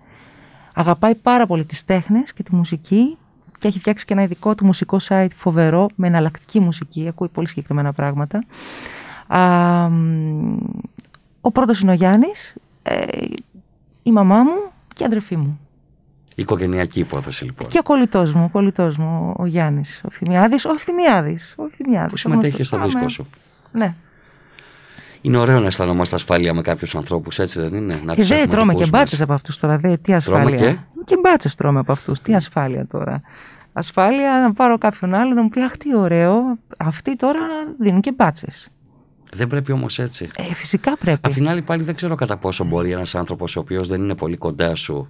αγαπάει πάρα πολύ τις τέχνες και τη μουσική και έχει φτιάξει και ένα ειδικό του μουσικό site φοβερό με εναλλακτική μουσική. Ακούει πολύ συγκεκριμένα πράγματα. Α, ο πρώτος είναι ο Γιάννης, ε, η μαμά μου και η αδερφή μου. Οικογενειακή υπόθεση λοιπόν. Και ο κολλητός μου, ο κολλητός μου, ο Γιάννης. Ο Φθημιάδη, ο Φθημιάδη. Ο Που συμμετέχει στο δίσκο σου. Ναι. Είναι ωραίο να αισθανόμαστε ασφάλεια με κάποιους ανθρώπους, έτσι δεν είναι; Να και δεν τρώμε και μπάτσες από αυτούς τώρα. Δε, τι ασφάλεια. Τρώμε και, και μπάτσες τρώμε από αυτούς. Τι ασφάλεια τώρα. Ασφάλεια να πάρω κάποιον άλλο να μου πει Αχ, τι ωραίο. Αυτοί τώρα δίνουν και μπάτσες. Δεν πρέπει όμως έτσι. Ε, φυσικά πρέπει. Απ' την άλλη, πάλι δεν ξέρω κατά πόσο μπορεί ένας άνθρωπος ο οποίος δεν είναι πολύ κοντά σου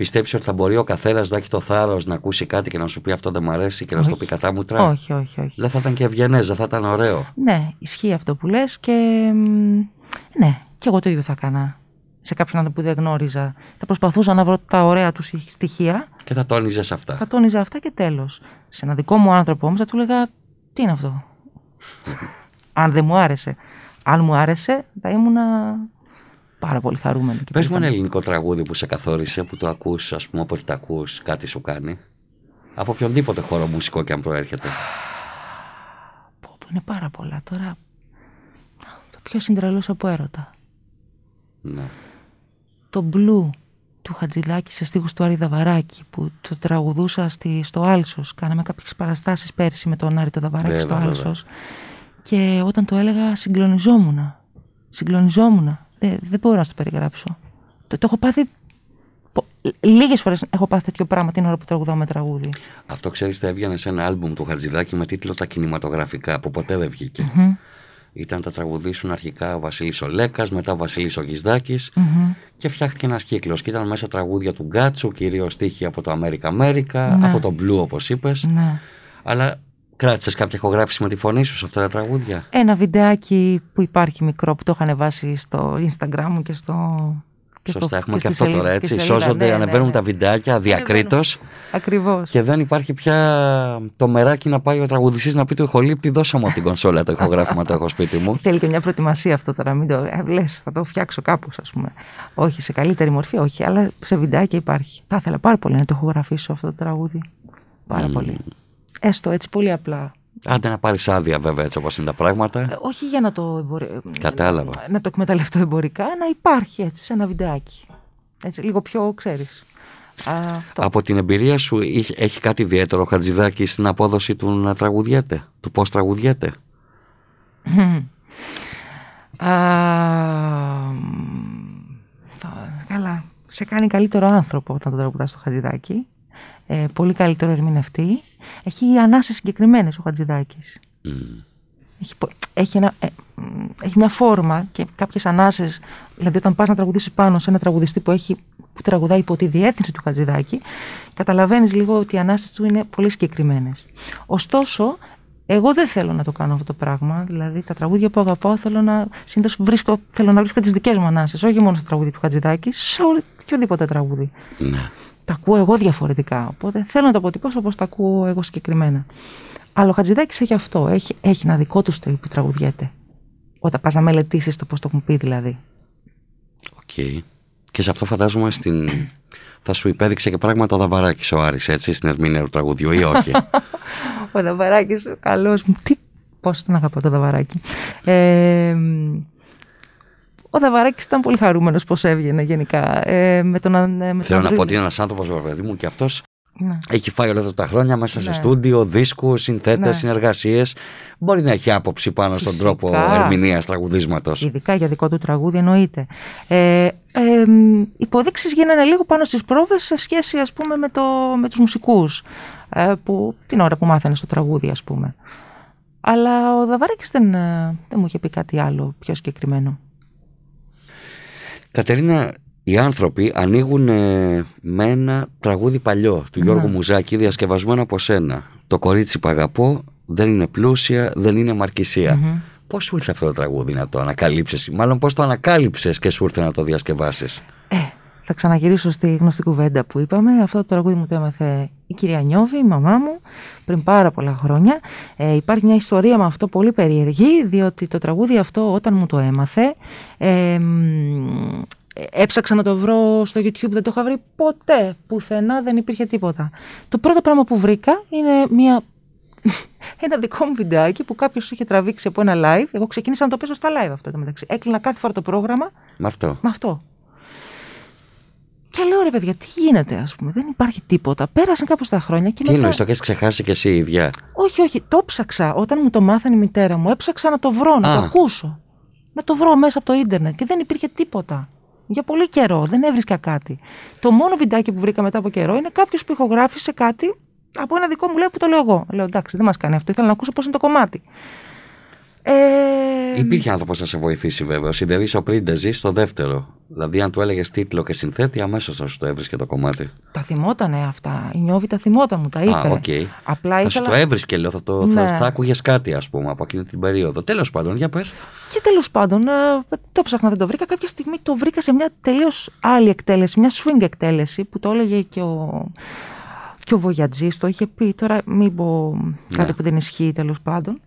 Πιστέψει ότι θα μπορεί ο καθένας να έχει το θάρρος να ακούσει κάτι και να σου πει αυτό δεν μου αρέσει και να σου το πει κατά μου τρά. Όχι, όχι, όχι. Δεν θα ήταν και ευγενές, δεν θα ήταν ωραίο. Ναι, ισχύει αυτό που λες και. Ναι, και εγώ το ίδιο θα έκανα. Σε κάποιον άνθρωπο που δεν γνώριζα. Θα προσπαθούσα να βρω τα ωραία του στοιχεία. Και θα τόνιζες αυτά. Θα τόνιζα αυτά και τέλος. Σε ένα δικό μου άνθρωπο όμως θα του έλεγα Τι είναι αυτό; Αν δεν μου άρεσε. Αν μου άρεσε, θα ήμουνα πάρα πολύ χαρούμενο. Πες μου ένα ελληνικό τραγούδι που σε καθόρισε, που το ακούς, ας πούμε, όποτε το ακούς, κάτι σου κάνει. Από οποιονδήποτε χώρο μουσικό και αν προέρχεται. Πω, είναι πάρα πολλά. Τώρα, το πιο συντρελός από έρωτα. Ναι. Το μπλου του Χατζηδάκη σε στίχους του Άρη Δαβαράκη που το τραγουδούσα στη, στο Άλσος. Κάναμε κάποιες παραστάσεις πέρσι με τον Άρη το Δαβαράκη στο Άλσος. Και όταν το έλεγα συγκλονιζόμουν. Συγκλονιζόμουν. Δεν, δεν μπορώ να το περιγράψω. Το, το έχω πάθει. Λίγες φορές έχω πάθει τέτοιο πράγμα την ώρα που τραγουδάω με τραγούδι. Αυτό ξέρεις, θα έβγαινε σε ένα άλμπουμ του Χατζηδάκη με τίτλο Τα κινηματογραφικά, που ποτέ δεν βγηκε Ήταν τα τραγουδήσουν αρχικά ο Βασίλης Ολέκας, μετά ο Βασίλης ο και φτιάχτηκε ένας κύκλος. Και ήταν μέσα τραγούδια του Γκάτσου, κυρίως στίχη από το America America, ναι. από το Blue όπως είπες. Ναι. Αλλά Κράτησες κάποια ηχογράφηση με τη φωνή σου σε αυτά τα τραγούδια; Ένα βιντεάκι που υπάρχει μικρό που το είχα ανεβάσει στο Instagram μου και στο. Και Σωστά, στο, έχουμε και, και αυτό τώρα έτσι. Σώζονται, ναι, ανεβαίνουν ναι, τα ναι. βιντεάκια διακρίτως. Ακριβώς. Και δεν υπάρχει πια το μεράκι να πάει ο τραγουδιστής να πει του ηχολήπτη, δώσα μου την κονσόλα το ηχογράφημα το έχω σπίτι μου. Θέλει και μια προετοιμασία αυτό τώρα. Μην το ε, λες, θα το φτιάξω κάπως, ας πούμε. Όχι σε καλύτερη μορφή, όχι, αλλά σε βιντεάκια υπάρχει. Θα ήθελα πάρα πολύ να το ηχογραφήσω αυτό το τραγούδι. Πάρα mm. πολύ. Έστω έτσι πολύ απλά. Άντε να πάρεις άδεια, βέβαια, έτσι όπως είναι τα πράγματα. Ε, όχι για να το, εμπορι... Κατάλαβα. να το εκμεταλλευτώ εμπορικά, να υπάρχει έτσι σε ένα βιντεάκι. Έτσι, λίγο πιο ξέρεις. Από την εμπειρία σου έχει κάτι ιδιαίτερο ο Χατζηδάκη στην απόδοση του να τραγουδιέται, του πώς τραγουδιέται; καλά. Σε κάνει καλύτερο άνθρωπο όταν τον τραγουδάς στο Χατζηδάκη ε, πολύ καλύτερο ερμηνευτή. Έχει ανάσες συγκεκριμένες ο Χατζηδάκης. Έχει, έχει, ένα, ε, έχει μια φόρμα και κάποιες ανάσες, δηλαδή όταν πας να τραγουδήσεις πάνω σε ένα τραγουδιστή που, έχει, που τραγουδάει υπό τη διεύθυνση του Χατζηδάκη, καταλαβαίνεις λίγο ότι οι ανάσες του είναι πολύ συγκεκριμένες. Ωστόσο, εγώ δεν θέλω να το κάνω αυτό το πράγμα. Δηλαδή, τα τραγούδια που αγαπάω θέλω να. Συνήθως βρίσκω, θέλω να βρίσκω τις δικές μου ανάσες. Όχι μόνο στα τραγούδια του Χατζηδάκη, σε οποιοδήποτε τραγούδι. Ναι τα ακούω εγώ διαφορετικά. Οπότε θέλω να το αποτυπώσω όπως τα ακούω εγώ συγκεκριμένα. Αλλά ο Χατζηδάκης έχει αυτό. Έχει, έχει ένα δικό του στυλ που τραγουδιέται. Όταν πας να μελετήσεις το πώς το έχουν πει δηλαδή. OK. Okay. Και σε αυτό φαντάζομαι στην... θα σου υπέδειξε και πράγματα ο Δαβαράκης ο Άρης, έτσι, στην ερμηνεία του τραγουδιού ή όχι; ο Δαβαράκης, ο καλός μου. Τι... Πώς τον αγαπώ το Δαβαράκη. Ε, ο Δαβαράκης ήταν πολύ χαρούμενος πώς έβγαινε γενικά. Ε, με τον, ε, με Θέλω να πω ότι είναι ένας άνθρωπος, παιδί μου, και αυτός ναι. έχει φάει όλα αυτά τα χρόνια μέσα ναι. σε στούντιο, δίσκους, συνθέτες, ναι. συνεργασίες. Μπορεί να έχει άποψη πάνω στον τρόπο ερμηνείας τραγουδίσματος. Ειδικά για δικό του τραγούδι, εννοείται. Ε, ε, Υποδείξεις γίνανε λίγο πάνω στις πρόβες σε σχέση, ας πούμε, με, το, με τους μουσικούς. Ε, που, την ώρα που μάθανε στο τραγούδι, ας πούμε. Αλλά ο Δαβάρακης δεν, ε, δεν μου είχε πει κάτι άλλο πιο συγκεκριμένο. Κατερίνα, οι άνθρωποι ανοίγουν ε, με ένα τραγούδι παλιό του Γιώργου Ναι. Μουζάκη διασκευασμένο από σένα. Το κορίτσι που αγαπώ δεν είναι πλούσια, δεν είναι μαρκησία. Μμμ. Πώς σου ήρθε αυτό το τραγούδι να το ανακαλύψεις, μάλλον πώς το ανακάλυψες και σου ήρθε να το διασκευάσεις; Ε, θα ξαναγυρίσω στη γνωστή κουβέντα που είπαμε. Αυτό το τραγούδι μου το έμαθε η κυρία Νιώβη, η μαμά μου, πριν πάρα πολλά χρόνια. Ε, υπάρχει μια ιστορία με αυτό πολύ περίεργη, διότι το τραγούδι αυτό όταν μου το έμαθε, ε, μ, έψαξα να το βρω στο YouTube, δεν το είχα βρει ποτέ, πουθενά δεν υπήρχε τίποτα. Το πρώτο πράγμα που βρήκα είναι μια ένα δικό μου βιντεάκι που κάποιος είχε τραβήξει από ένα live. Εγώ ξεκίνησα να το παίζω στα live αυτό το μεταξύ. Έκλεινα κάθε φορά το πρόγραμμα Με αυτό. με αυτό. Και λέω ρε παιδιά, τι γίνεται, ας πούμε, δεν υπάρχει τίποτα. Πέρασαν κάπως τα χρόνια και Τι μετά. εννοείς, το έχεις ξεχάσει και εσύ η ίδια. Όχι, όχι, το ψάξα. Όταν μου το μάθανε η μητέρα μου, έψαξα να το βρω, να Α. το ακούσω. Να το βρω μέσα από το ίντερνετ και δεν υπήρχε τίποτα. Για πολύ καιρό, δεν έβρισκα κάτι. Το μόνο βιντεάκι που βρήκα μετά από καιρό είναι κάποιος που ηχογράφησε κάτι από ένα δικό μου λέει που το λέω εγώ. Λέω εντάξει, δεν μας κάνει αυτό. Ήθελα να ακούσω πώς είναι το κομμάτι. Ε, Υπήρχε άνθρωπος να σε βοηθήσει βέβαια. Ο Σιδερής ο Πρίντεζης στο δεύτερο. Δηλαδή, αν του έλεγες τίτλο και συνθέτη, αμέσως θα σου το έβρισκε το κομμάτι. Τα θυμότανε αυτά. Η Νιώβη τα θυμόταν, μου τα είπε. Α, οκ. Απλά Θα σου ήθελα... το έβρισκε, λέω, θα, το, θα, Ναι. θα άκουγες κάτι, ας πούμε, από εκείνη την περίοδο. Τέλος πάντων, για πες. Και τέλος πάντων, ε, το ψάχνα, δεν το βρήκα. Κάποια στιγμή το βρήκα σε μια τελείως άλλη εκτέλεση, μια swing εκτέλεση που το έλεγε και ο, και ο Βογιατζής, το είχε πει. Τώρα μην πω κάτι Ναι. που δεν ισχύει τέλος πάντων.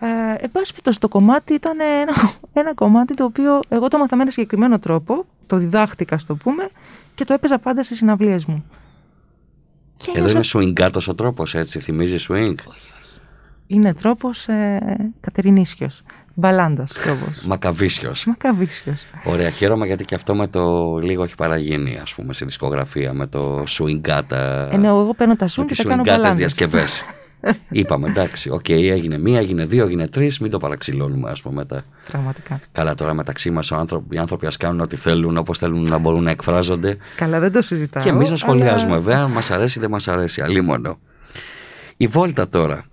Ε, εν πάση περιπτώσει, το κομμάτι ήταν ένα, ένα κομμάτι το οποίο εγώ το έμαθα με ένα συγκεκριμένο τρόπο, το διδάχτηκα, ας το πούμε, και το έπαιζα πάντα στις συναυλίες μου. Και Εδώ ένιωσα- είναι swingάτο ο τρόπος, έτσι. Θυμίζεις swing; είναι τρόπος ε, κατερινίσιος, μπαλάντας τρόπος. Μακαβίσιος. Μακαβίσιος. Ωραία, χαίρομαι γιατί και αυτό με το λίγο έχει παραγίνει, ας πούμε, στη δισκογραφία. Με το swingάτα. Ε, ναι, εγώ παίρνω τα με σουν και τι τα κάνω swingάτες μπαλάντας. διασκευές. Είπαμε, εντάξει, οκ, έγινε μία, έγινε δύο, έγινε τρεις, μην το παραξηλώνουμε, ας πούμε μετά. Πραγματικά. Καλά, τώρα μεταξύ μας οι άνθρωποι ας κάνουν ό,τι θέλουν, όπως θέλουν να μπορούν να εκφράζονται. Καλά, δεν το συζητάω. Και εμείς να σχολιάζουμε, αλλά- βέβαια, αν μας αρέσει ή δεν μας αρέσει. Αλίμονο. Η βόλτα τώρα.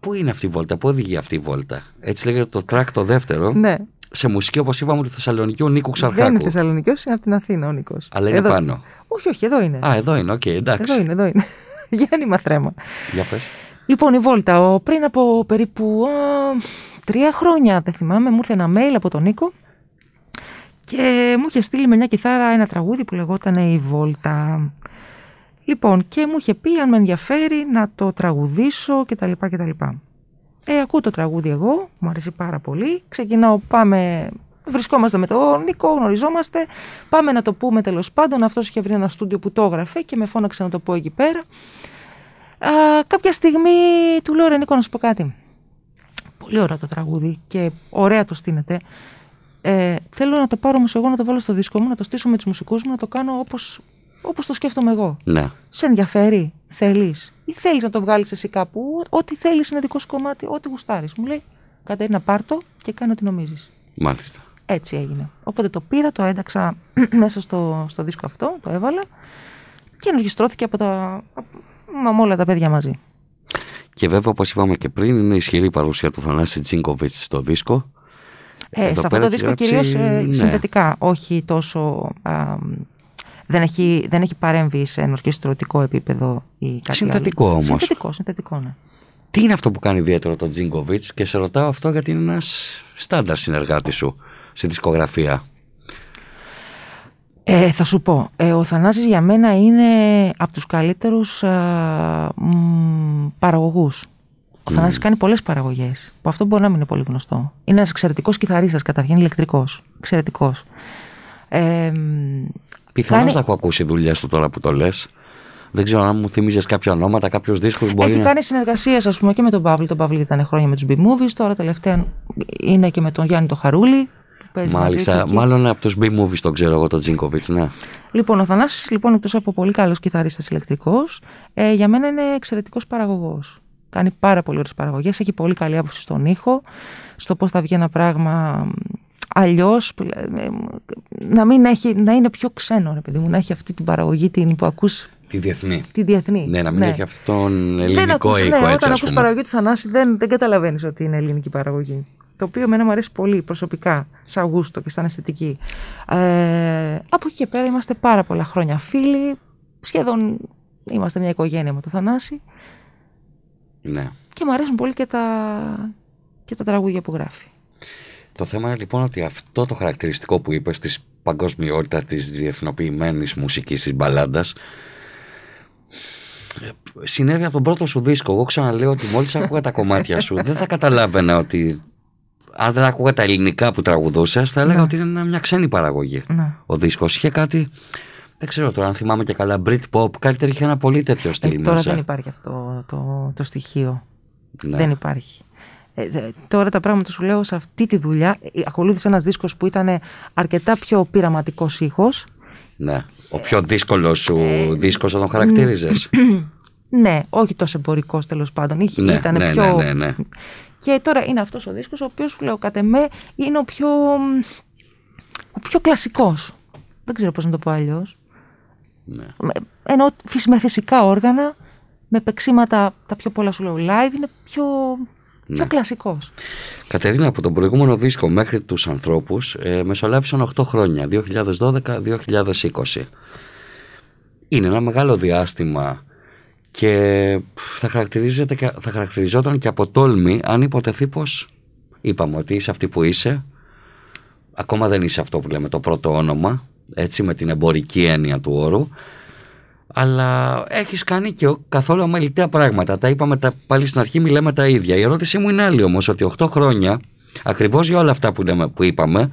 Πού είναι αυτή η βόλτα, πού οδηγεί αυτή η βόλτα; Έτσι λέγεται το track το δεύτερο. Ναι, Σε μουσική, όπως είπαμε, του Θεσσαλονικιού Νίκου δεν είναι Ξαρχάκου. Θεσσαλονικό, είναι από την Αθήνα ο Νίκος. Αλλά είναι πάνω. Όχι, όχι, εδώ είναι. Α, εδώ είναι, οκ, εντάξει. εδώ είναι, εδώ είναι. Γέννημα θρέμα. Για πες. Λοιπόν, η Βόλτα, ο, πριν από περίπου α, τρία χρόνια, δεν θυμάμαι, μου ήρθε ένα mail από τον Νίκο και μου είχε στείλει με μια κιθάρα ένα τραγούδι που λεγόταν «Η Βόλτα». Λοιπόν, και μου είχε πει αν με ενδιαφέρει να το τραγουδήσω κτλ. κτλ. Ε, ακούω το τραγούδι εγώ, μου αρέσει πάρα πολύ. Ξεκινάω, πάμε, βρισκόμαστε με τον Νίκο, γνωριζόμαστε. Πάμε να το πούμε τέλος πάντων. Αυτός είχε βρει ένα στούντιο που το έγραφε και με φώναξε να το πω εκεί πέρα. Α, κάποια στιγμή του λέω ρε Νίκο να σου πω κάτι. Πολύ ωραίο το τραγούδι και ωραία το στείνεται. Ε, θέλω να το πάρω όμως εγώ να το βάλω στο δίσκο μου, να το στήσω με τους μουσικούς μου, να το κάνω όπως, όπως το σκέφτομαι εγώ. Ναι. Σε ενδιαφέρει, θέλεις; Ή θέλεις να το βγάλεις εσύ κάπου, ό,τι θέλεις είναι δικό σου κομμάτι, ό,τι γουστάρεις. Μου λέει, Κατερίνα πάρ' το και κάνε ό,τι νομίζεις. Μάλιστα. Έτσι έγινε. Οπότε το πήρα, το ένταξα μέσα στο, στο δίσκο αυτό, το έβαλα και ενεργιστρώθηκε από τα, από- με όλα τα παιδιά μαζί. Και βέβαια, όπως είπαμε και πριν, είναι ισχυρή η παρουσία του Θανάση Τζίνκοβιτς στο δίσκο. Ε, Εδώ σε αυτό πέρα το έχει δίσκο γράψει- κυρίως ε, ναι. συνθετικά, όχι τόσο... α, δεν, έχει, δεν έχει παρέμβει σε ενορχιστρωτικό επίπεδο ή κάτι Συνθετικό άλλο. όμως. Συνθετικό, συνθετικό, ναι. Τι είναι αυτό που κάνει ιδιαίτερο τον Τζίνκοβιτς και σε ρωτάω αυτό γιατί είναι ένας στάνταρ συνεργάτης σου στη δισκογραφία. Ε, θα σου πω, ε, ο Θανάσης για μένα είναι από τους καλύτερους α, μ, παραγωγούς. Ο Θανάσης κάνει πολλές παραγωγές, που αυτό μπορεί να μην είναι πολύ γνωστό. Είναι ένας εξαιρετικός κιθαρίστας, καταρχήν ηλεκτρικός, εξαιρετικός. Ε, μ, Πιθανώς Κάνει- να έχω ακούσει δουλειές του τώρα που το λες. Δεν ξέρω αν μου θυμίζεις κάποια ονόματα, κάποιους δίσκους. Μπορεί Έχει να. κάνει συνεργασίες, ας πούμε, και με τον Παύλο. Τον Παύλο ήταν χρόνια με τους B-Movies. Τώρα τελευταία είναι και με τον Γιάννη το Χαρούλη. Που παίζει μαζί Μάλιστα, του εκεί. μάλλον από τους B-movies τον ξέρω εγώ τον Τζίνκοβιτς, ναι. Λοιπόν, ο Θανάσης, λοιπόν, εκτός από πολύ καλός κιθαρίστας ηλεκτρικός, ε, για μένα είναι εξαιρετικός παραγωγός. Κάνει πάρα πολύ ωραίες παραγωγές. Έχει πολύ καλή άποψη στον ήχο, στο πώς θα βγει ένα πράγμα αλλιώς. Να, μην έχει, να είναι πιο ξένο, ρε παιδί μου, να έχει αυτή την παραγωγή την που ακούς Τη διεθνή. Τη διεθνή. Ναι, να μην έχει αυτόν ελληνικό ακούς, ήχο ναι, έτσι Όταν ας ακούς πούμε. παραγωγή του Θανάση δεν, δεν καταλαβαίνεις ότι είναι ελληνική παραγωγή. Το οποίο εμένα μου αρέσει πολύ προσωπικά, σαν γούστο και σαν αισθητική. Ε, από εκεί και πέρα είμαστε πάρα πολλά χρόνια φίλοι. Σχεδόν είμαστε μια οικογένεια με το Θανάση. Ναι. Και μου αρέσουν πολύ και τα, και τα τραγούδια που γράφει. Το θέμα είναι λοιπόν ότι αυτό το χαρακτηριστικό που είπες της παγκοσμιότητα της διεθνοποιημένης μουσικής της μπαλάντας συνέβη από τον πρώτο σου δίσκο. Εγώ ξαναλέω ότι μόλις άκουγα τα κομμάτια σου δεν θα καταλάβαινα ότι αν δεν άκουγα τα ελληνικά που τραγουδούσες θα έλεγα Ναι. ότι είναι μια ξένη παραγωγή. Ναι. Ο δίσκος είχε κάτι, δεν ξέρω τώρα αν θυμάμαι και καλά, Britpop, κάτι είχε ένα πολύ τέτοιο στυλ Ε, τώρα μέσα. δεν υπάρχει αυτό το, το στοιχείο. Ναι. Δεν υπάρχει. Ε, δε- τώρα τα πράγματα σου λέω σε αυτή τη δουλειά. ε, Ακολούθησε ένας δίσκος που ήταν αρκετά πιο πειραματικός ήχος. Ναι. Ο πιο δύσκολος σου Ε, δίσκος θα τον χαρακτήριζες. Ναι, όχι τόσο εμπορικός τέλος πάντων. Είχε, ναι, ήταν ναι, πιο... ναι, ναι, ναι. Και τώρα είναι αυτός ο δίσκος ο οποίος σου λέω κατ' εμέ είναι ο πιο, ο πιο κλασικός. Δεν ξέρω πώς να το πω αλλιώς. ναι. Με- Ενώ φυσ- με φυσικά όργανα, με παίξιματα τα πιο πολλά σου λέω live, είναι πιο, πιο Ναι. κλασικός. Κατερίνα, από τον προηγούμενο δίσκο μέχρι τους ανθρώπους ε, μεσολάβησαν 8 χρόνια, 2012-2020. Είναι ένα μεγάλο διάστημα και θα, χαρακτηρίζεται και, θα χαρακτηριζόταν και από τόλμη αν υποτεθεί πως είπαμε ότι είσαι αυτή που είσαι, ακόμα δεν είσαι αυτό που λέμε το πρώτο όνομα, έτσι με την εμπορική έννοια του όρου, αλλά έχεις κάνει και ο- καθόλου αμεληταία πράγματα. Τα είπαμε τα, πάλι στην αρχή, μιλάμε τα ίδια. Η ερώτησή μου είναι άλλη όμως, ότι 8 χρόνια, ακριβώς για όλα αυτά που, λέμε, που είπαμε,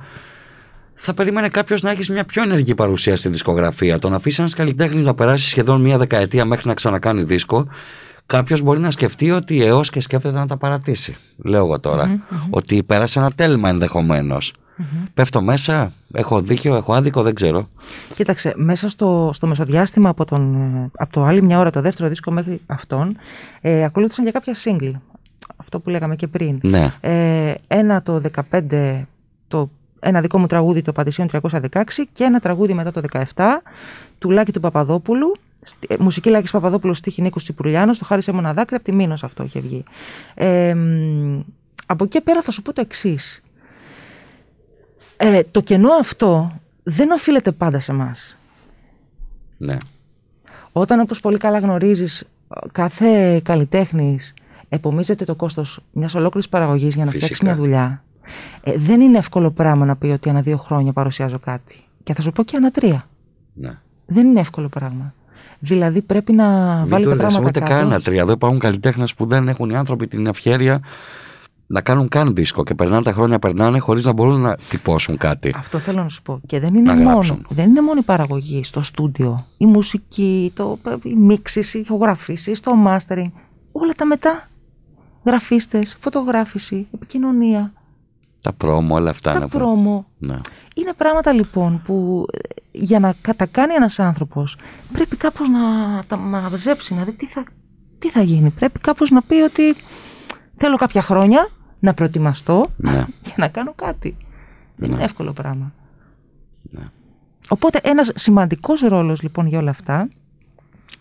θα περίμενε κάποιος να έχεις μια πιο ενεργή παρουσία στη δισκογραφία. Το να αφήσεις ένας καλλιτέχνης να περάσει σχεδόν μια δεκαετία μέχρι να ξανακάνει δίσκο, κάποιος μπορεί να σκεφτεί ότι έως και σκέφτεται να τα παρατήσει. Λέω εγώ τωρα Ότι πέρασε ένα τέλμα ενδεχομένως. Πέφτω μέσα, έχω δίκιο, έχω άδικο, δεν ξέρω. Κοίταξε, μέσα στο, στο μεσοδιάστημα από, τον, ε, από το άλλη μια ώρα, το δεύτερο δίσκο μέχρι αυτόν, ε, ακολούθησαν για κάποια single. Αυτό που λέγαμε και πριν. Ναι, Ε, ένα το 15, το, ένα δικό μου τραγούδι το Παντησίων 316 και ένα τραγούδι μετά το 17 του Λάκη του Παπαδόπουλου. Στη- ε, Μουσική Λάκης Παπαδόπουλου, στίχη Νίκος Τσιπουρλιάνος, το χάρισε ένα δάκρυ, από τη Μήνος αυτό είχε βγει. Ε, μ, από εκεί πέρα θα σου πω το εξής. Ε, το κενό αυτό δεν οφείλεται πάντα σε μας. ναι. Όταν όπως πολύ καλά γνωρίζεις κάθε καλλιτέχνης επομίζεται το κόστος μιας ολόκληρης παραγωγής για να φτιάξει Φυσικά. μια δουλειά ε, δεν είναι εύκολο πράγμα να πει ότι ανά δύο χρόνια παρουσιάζω κάτι. Και θα σου πω και ανά τρία. ναι. Δεν είναι εύκολο πράγμα. Δηλαδή πρέπει να Μην βάλει το τα λες, πράγματα ούτε κάτω. καν τρία. Εδώ υπάρχουν καλλιτέχνες που δεν έχουν οι άνθρωποι την ευχαίρεια να κάνουν καν δίσκο και περνάνε τα χρόνια, περνάνε χωρίς να μπορούν να τυπώσουν κάτι. Αυτό θέλω να σου πω. Και δεν είναι, Να μόνο, γράψουν. δεν είναι μόνο η παραγωγή στο στούντιο, η μουσική, το, οι μίξεις, οι ηχογραφήσεις, το mastering. Όλα τα μετά. Γραφίστες, φωτογράφηση, επικοινωνία, Τα πρόμο, όλα αυτά. τα να πω. πρόμο. Ναι. Είναι πράγματα λοιπόν που ε, για να κατακάνει ένας άνθρωπος πρέπει κάπως να τα μαζέψει, να δει τι θα, τι θα γίνει. Πρέπει κάπως να πει ότι θέλω κάποια χρόνια να προετοιμαστώ Ναι. για να κάνω κάτι. Δεν Ναι. είναι εύκολο πράγμα. Ναι. Οπότε ένας σημαντικός ρόλος λοιπόν για όλα αυτά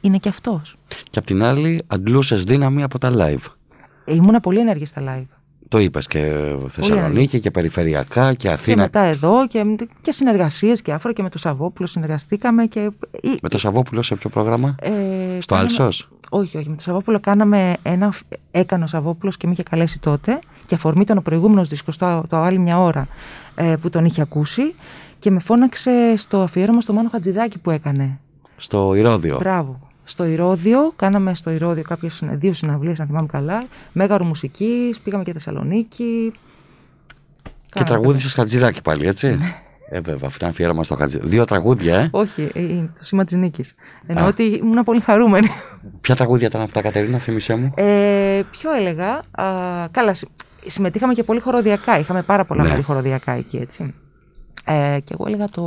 είναι και αυτός. Και απ' την άλλη, αντλούσες δύναμη από τα live. Ε, Ήμουνα πολύ ενεργή στα live. Το είπες και Θεσσαλονίκη και περιφερειακά και Και Αθήνα. μετά εδώ και, και συνεργασίες και άφρα και με τον Σαββόπουλο συνεργαστήκαμε και... ή- Με το Σαββόπουλο σε ποιο πρόγραμμα; ε, Στο κάναμε- Άλσος; Όχι, όχι. Με τον Σαββόπουλο κάναμε ένα. Έκανε ο Σαββόπουλος και με είχε καλέσει τότε. Και αφορμή ήταν ο προηγούμενος δίσκος, το, το άλλη μια ώρα ε, που τον είχε ακούσει. Και με φώναξε στο αφιέρωμα στο Μάνο Χατζηδάκη που έκανε. Στο Ηρώδιο. Μπράβο. Στο Ηρώδιο, κάναμε στο Ηρώδιο κάποιες, συνε- δύο συναυλίες, αν θυμάμαι καλά. Μέγαρο μουσικής, πήγαμε και Θεσσαλονίκη. Και Κάναμε τραγούδισες Χατζηδάκη πάλι, έτσι. ε, βέβαια, αυτό είναι αφιέρωμα στο Χατζηδάκη. Δύο τραγούδια, ε. Όχι, ε, είναι το σήμα της νίκης. Εννοώ Α. ότι ήμουν πολύ χαρούμενη. Ποια τραγούδια ήταν αυτά, Κατερίνα, θύμισέ μου; Ε, ποιο έλεγα; Α, καλά, συμ- συμμετείχαμε και πολύ χοροδιακά. Είχαμε πάρα πολλά Ναι. πολύ χοροδιακά εκεί, έτσι. Ε, και εγώ έλεγα το,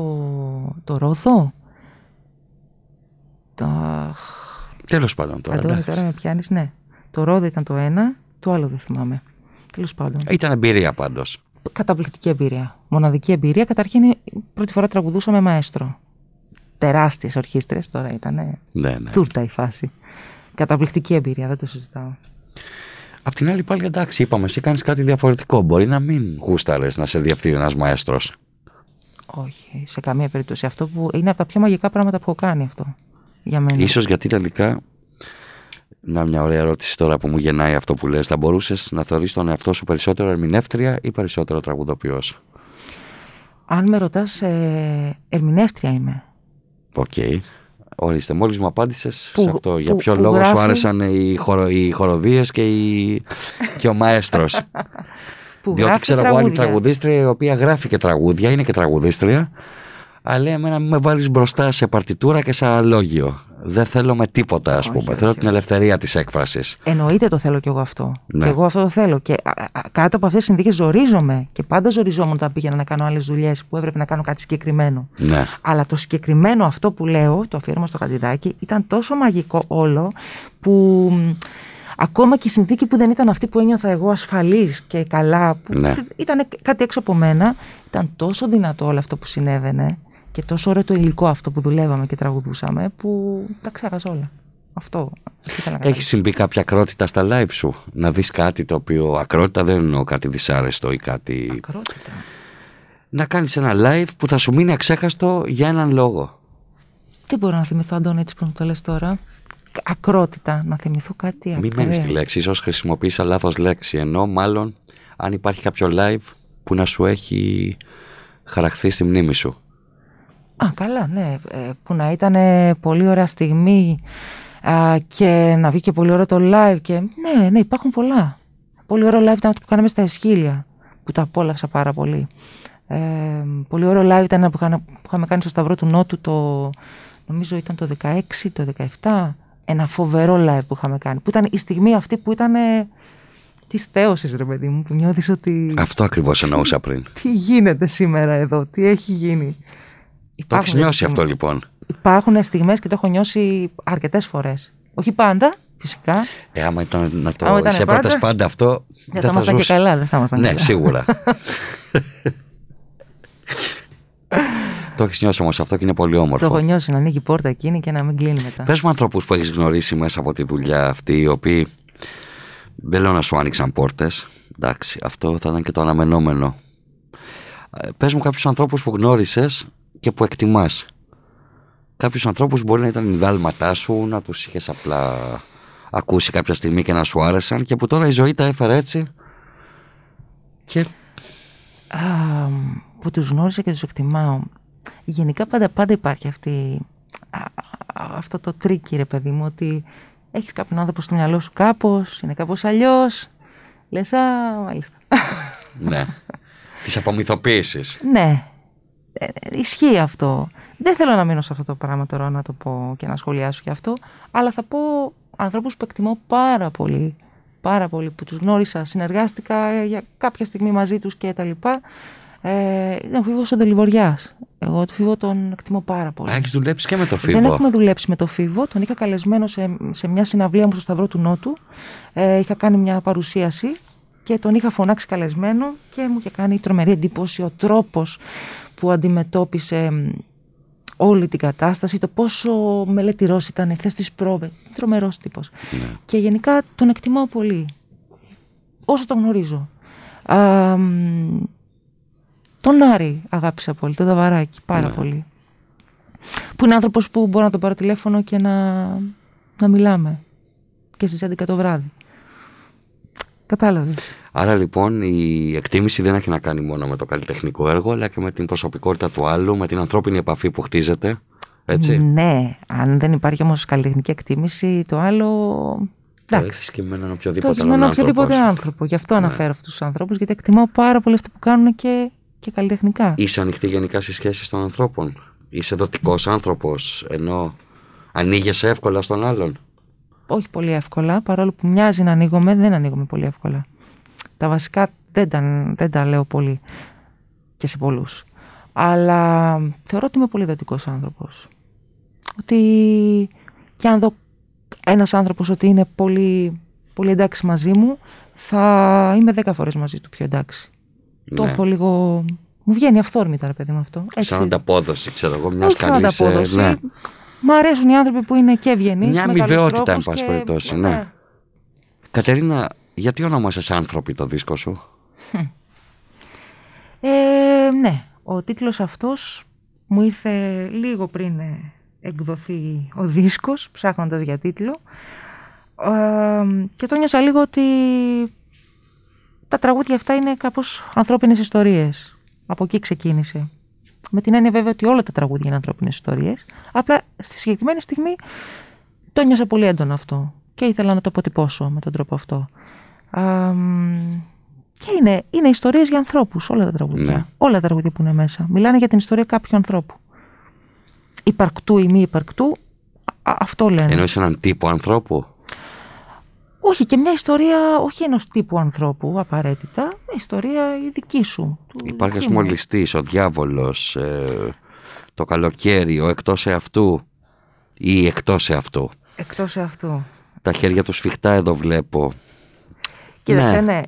το Ρόδο. Το... Τέλος πάντων τώρα. Αντώνη, εντάξει. τώρα με πιάνεις, ναι. Το Ρόδο ήταν το ένα, το άλλο δεν θυμάμαι. Τέλος πάντων. Ήταν εμπειρία πάντως. Καταπληκτική εμπειρία. Μοναδική εμπειρία. Καταρχήν, η πρώτη φορά τραγουδούσα με μαέστρο. τεράστιες ορχήστρες. Τώρα ήταν Ναι, ναι. τούρτα η φάση. Καταπληκτική εμπειρία, δεν το συζητάω. Απ' την άλλη πάλι εντάξει, είπαμε, εσύ κάνεις κάτι διαφορετικό. Μπορεί να μην γούσταρες να σε διευθύνει ένας μαέστρος. Όχι, σε καμία περίπτωση. Αυτό που είναι από τα πιο μαγικά πράγματα που έχω κάνει αυτό. Για μένα. Ίσως γιατί τελικά, να μια ωραία ερώτηση τώρα που μου γεννάει αυτό που λες, θα μπορούσες να θεωρείς τον εαυτό σου περισσότερο ερμηνεύτρια ή περισσότερο τραγουδοποιός; Αν με ρωτάς, ε, ερμηνεύτρια είμαι. Οκ. Ορίστε, μόλις μου απάντησες Που- σε αυτό. Για που- ποιο που λόγο σου γράφει- άρεσαν οι, χορο, οι χορωδίες και, οι, και ο μαέστρος; Που Διότι γράφει ξέρω εγώ άλλη τραγούδια. τραγουδίστρια η οποία γράφει και τραγούδια, είναι και τραγουδίστρια, αλλά λέει εμένα μην με βάλεις μπροστά σε παρτιτούρα και σε αναλόγιο. Δεν θέλω με τίποτα, ας Όχι, πούμε. όχι, θέλω όχι. την ελευθερία της έκφρασης. Εννοείται το θέλω κι εγώ αυτό. Ναι. Και εγώ αυτό το θέλω. Και α, α, κάτω από αυτές τις συνθήκες ζορίζομαι. Και πάντα ζοριζόμουν όταν πήγαινα να κάνω άλλες δουλειές που έπρεπε να κάνω κάτι συγκεκριμένο. Ναι. Αλλά το συγκεκριμένο αυτό που λέω, το αφιέρωμα στον Χατζιδάκι, ήταν τόσο μαγικό όλο που μ, ακόμα και η συνθήκη που δεν ήταν αυτή που ένιωθα εγώ ασφαλής και καλά, που Ναι. ήταν κάτι έξω από μένα, ήταν τόσο δυνατό όλο αυτό που συνέβαινε και τόσο ωραίο το υλικό αυτό που δουλεύαμε και τραγουδούσαμε που τα ξέχασα όλα. Αυτό. αυτό ήθελα να κάνω. Έχει συμβεί κάποια ακρότητα στα live σου; Να δεις κάτι το οποίο ακρότητα δεν εννοώ κάτι δυσάρεστο ή κάτι. Ακρότητα. Να κάνεις ένα live που θα σου μείνει αξέχαστο για έναν λόγο. Τι μπορώ να θυμηθώ, Αντώνη, έτσι που μου το λες τώρα. Ακρότητα, να θυμηθώ κάτι Μην ακραίο. μένει τη λέξη, ίσως χρησιμοποίησα λάθος λέξη. Ενώ μάλλον αν υπάρχει κάποιο live που να σου έχει χαραχθεί στη μνήμη σου. Α, καλά, ναι. Ε, που να ήταν πολύ ωραία στιγμή α, και να βγει και πολύ ωραίο το live. Και... Ναι, ναι, υπάρχουν πολλά. Πολύ ωραίο live ήταν αυτό που κάναμε στα Εσχύλια, που τα απόλαυσα πάρα πολύ. Ε, πολύ ωραίο live ήταν που, είχα- που είχαμε κάνει στο Σταυρό του Νότου το, νομίζω ήταν το 16, το 17. Ένα φοβερό live που είχαμε κάνει. Που ήταν η στιγμή αυτή που ήταν ε, της θέωσης, ρε παιδί μου, που νιώθεις ότι Αυτό ακριβώς εννοούσα πριν. τι γίνεται σήμερα εδώ, τι έχει γίνει. Το Υπάρχουν έχει νιώσει στιγμές- αυτό λοιπόν; Υπάρχουν στιγμές και το έχω νιώσει αρκετές φορές. Όχι πάντα, φυσικά. Ε, άμα ήταν να το Άμα ήταν σε πάντα, πρώτες πάντα αυτό. Δεν θα ήμασταν και ζούσε. καλά, δεν θα ήμασταν Ναι, καλά. σίγουρα. το έχεις νιώσει όμως αυτό και είναι πολύ Το όμορφο. έχω νιώσει να ανοίγει η πόρτα εκείνη και να μην κλείνει μετά. Πες μου ανθρώπους που έχεις γνωρίσει μέσα από τη δουλειά αυτή, οι οποίοι δεν λέω να σου άνοιξαν πόρτες. Εντάξει, αυτό θα ήταν και το αναμενόμενο. Πες μου κάποιους ανθρώπους που γνώρισες και που εκτιμάς. Κάποιους ανθρώπους μπορεί να ήταν οι δάλματά σου, να τους είχες απλά ακούσει κάποια στιγμή και να σου άρεσαν και που τώρα η ζωή τα έφερε έτσι. Και Α, που τους γνώρισα και τους εκτιμάω. Γενικά πάντα, πάντα υπάρχει αυτή, α, α, αυτό το tricky ρε παιδί μου ότι έχεις κάποιον άνθρωπο στο μυαλό σου κάπως, είναι κάπως αλλιώς. Λες, α, μάλιστα. ναι. Της απομυθοποίησης. Ναι, ε, ε, ισχύει αυτό. Δεν θέλω να μείνω σε αυτό το πράγμα τώρα να το πω και να σχολιάσω γι' αυτό, αλλά θα πω ανθρώπους που εκτιμώ πάρα πολύ, πάρα πολύ, που τους γνώρισα, συνεργάστηκα για κάποια στιγμή μαζί τους και τα λοιπά. Ε, ήταν ο Φίβος ο Δελιβοριάς. Εγώ τον Φίβο τον εκτιμώ πάρα πολύ. Έχεις δουλέψει και με το Φίβο; Δεν έχουμε δουλέψει με το Φίβο. Τον είχα καλεσμένο σε, σε μια συναυλία μου στο Σταυρό του Νότου. Ε, είχα κάνει μια παρουσίαση και τον είχα φωνάξει καλεσμένο και μου είχε κάνει τρομερή εντύπωση ο τρόπος που αντιμετώπισε μ, όλη την κατάσταση, το πόσο μελετηρός ήταν χθε στις πρόβες. Τρομερός τύπος. Ναι. Και γενικά τον εκτιμάω πολύ. Όσο τον γνωρίζω. Α, μ, τον Άρη αγάπησα πολύ, τον Δαβαράκη, πάρα Ναι. πολύ. Που είναι άνθρωπος που μπορώ να τον πάρω τηλέφωνο και να, να μιλάμε. Και στις 11 το βράδυ. Κατάλαβες. Άρα λοιπόν η εκτίμηση δεν έχει να κάνει μόνο με το καλλιτεχνικό έργο, αλλά και με την προσωπικότητα του άλλου, με την ανθρώπινη επαφή που χτίζεται. Έτσι. Ναι, αν δεν υπάρχει όμως καλλιτεχνική εκτίμηση, το άλλο... Το Εντάξει. έχεις και με έναν Το οποιοδήποτε έχεις με έναν άλλον οποιοδήποτε άνθρωπος. άνθρωπο. Γι' αυτό Ναι. αναφέρω αυτούς τους ανθρώπους, γιατί εκτιμάω πάρα πολύ αυτό που κάνουν και, και καλλιτεχνικά. Είσαι ανοιχτή γενικά στις σχέσεις των ανθρώπων; Είσαι δοτικός άνθρωπος, ενώ ανοίγεσαι εύκολα στον άλλον; Όχι πολύ εύκολα, παρόλο που μοιάζει να ανοίγομαι, δεν ανοίγομαι πολύ εύκολα. Τα βασικά δεν τα, δεν τα λέω πολύ και σε πολλούς. Αλλά θεωρώ ότι είμαι πολύ δοτικός άνθρωπος. Ότι και αν δω ένας άνθρωπος ότι είναι πολύ, πολύ εντάξει μαζί μου, θα είμαι δέκα φορές μαζί του πιο εντάξει. Το Ναι. έχω λίγο Μου βγαίνει αυθόρμητα, ρε παιδί μου αυτό. Έτσι. Σαν ανταπόδοση, ξέρω εγώ, μιας Όχι σαν καλής. ανταπόδοση. Ναι. Μ' αρέσουν οι άνθρωποι που είναι και ευγενείς. Μια αμοιβαιότητα, εν πάση περιπτώσει, ναι. Κατερίνα, γιατί ονόμασες άνθρωποι το δίσκο σου; Ε, ναι, ο τίτλος αυτός μου ήρθε λίγο πριν ε, εκδοθεί ο δίσκος, ψάχνοντας για τίτλο. Ε, και το νιώσα λίγο ότι τα τραγούδια αυτά είναι κάπως ανθρώπινες ιστορίες. Από εκεί ξεκίνησε. Με την έννοια βέβαια ότι όλα τα τραγούδια είναι ανθρώπινες ιστορίες. Απλά στη συγκεκριμένη στιγμή το νιώσα πολύ έντονο αυτό. Και ήθελα να το αποτυπώσω με τον τρόπο αυτό. Α, μ, και είναι, είναι ιστορίες για ανθρώπους όλα τα τραγούδια. Ναι. Όλα τα τραγούδια που είναι μέσα. Μιλάνε για την ιστορία κάποιου ανθρώπου. Υπαρκτού ή μη υπαρκτού, α- αυτό λένε. Εννοείς έναν τύπο ανθρώπου. Όχι και μια ιστορία, όχι ενός τύπου ανθρώπου απαραίτητα, μια ιστορία η δική σου. του Υπάρχει ας δικού πούμε ο μου. ληστής, ο διάβολος, ε, το καλοκαίρι, ο εκτός εαυτού ή εκτός εαυτού. Εκτός αυτού. Τα χέρια του σφιχτά εδώ βλέπω. Κοίταξε, Ναι. ναι.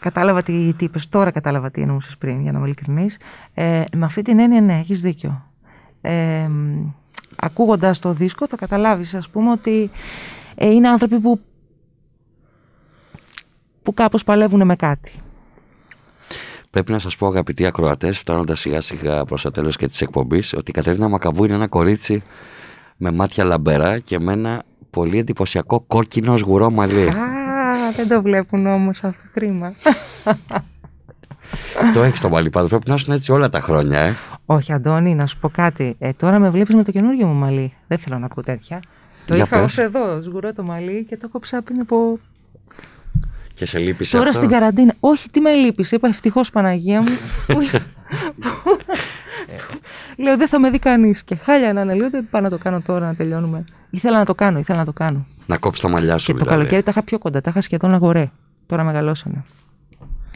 Κατάλαβα τι, τι είπες, τώρα κατάλαβα τι εννοούσες πριν, για να είμαι ειλικρινής. Ε, με αυτή την έννοια, ναι, έχεις δίκιο. Ε, μ, ακούγοντας το δίσκο θα καταλάβεις, ας πούμε, ότι ε, είναι άνθρωποι που, που κάπως παλεύουν με κάτι. Πρέπει να σας πω αγαπητοί ακροατές, φτάνοντας σιγά σιγά προς το τέλος και της εκπομπής, ότι η Κατερίνα Μακαβού είναι ένα κορίτσι με μάτια λαμπερά και με ένα πολύ εντυπωσιακό κόκκινο σγουρό μαλλί. Α, δεν το βλέπουν όμως αυτό κρίμα. το έχεις το μαλλί πάντως, πρέπει να ήσουν έτσι όλα τα χρόνια, ε. Όχι, Αντώνη, να σου πω κάτι. Ε, τώρα με βλέπεις με το καινούργιο μου μαλλί. Δεν θέλω να ακούω τέτοια. Το Για είχα πες. ως εδώ, σγουρό το μαλλί και το κόψα πριν από Και σε λείπει Τώρα αυτό; στην καραντίνα. Όχι, τι με λείπει. Είπα ευτυχώς Παναγία μου. που- που- Λέω δεν θα με δει κανείς. Και χάλια να είναι. Λέω δεν πάω να το κάνω τώρα να τελειώνουμε. Ήθελα να το κάνω, ήθελα να το κάνω. Να κόψεις τα μαλλιά σου Και το δηλαδή. καλοκαίρι τα είχα πιο κοντά. Τα είχα σχεδόν αγορέ. Τώρα μεγαλώσανε.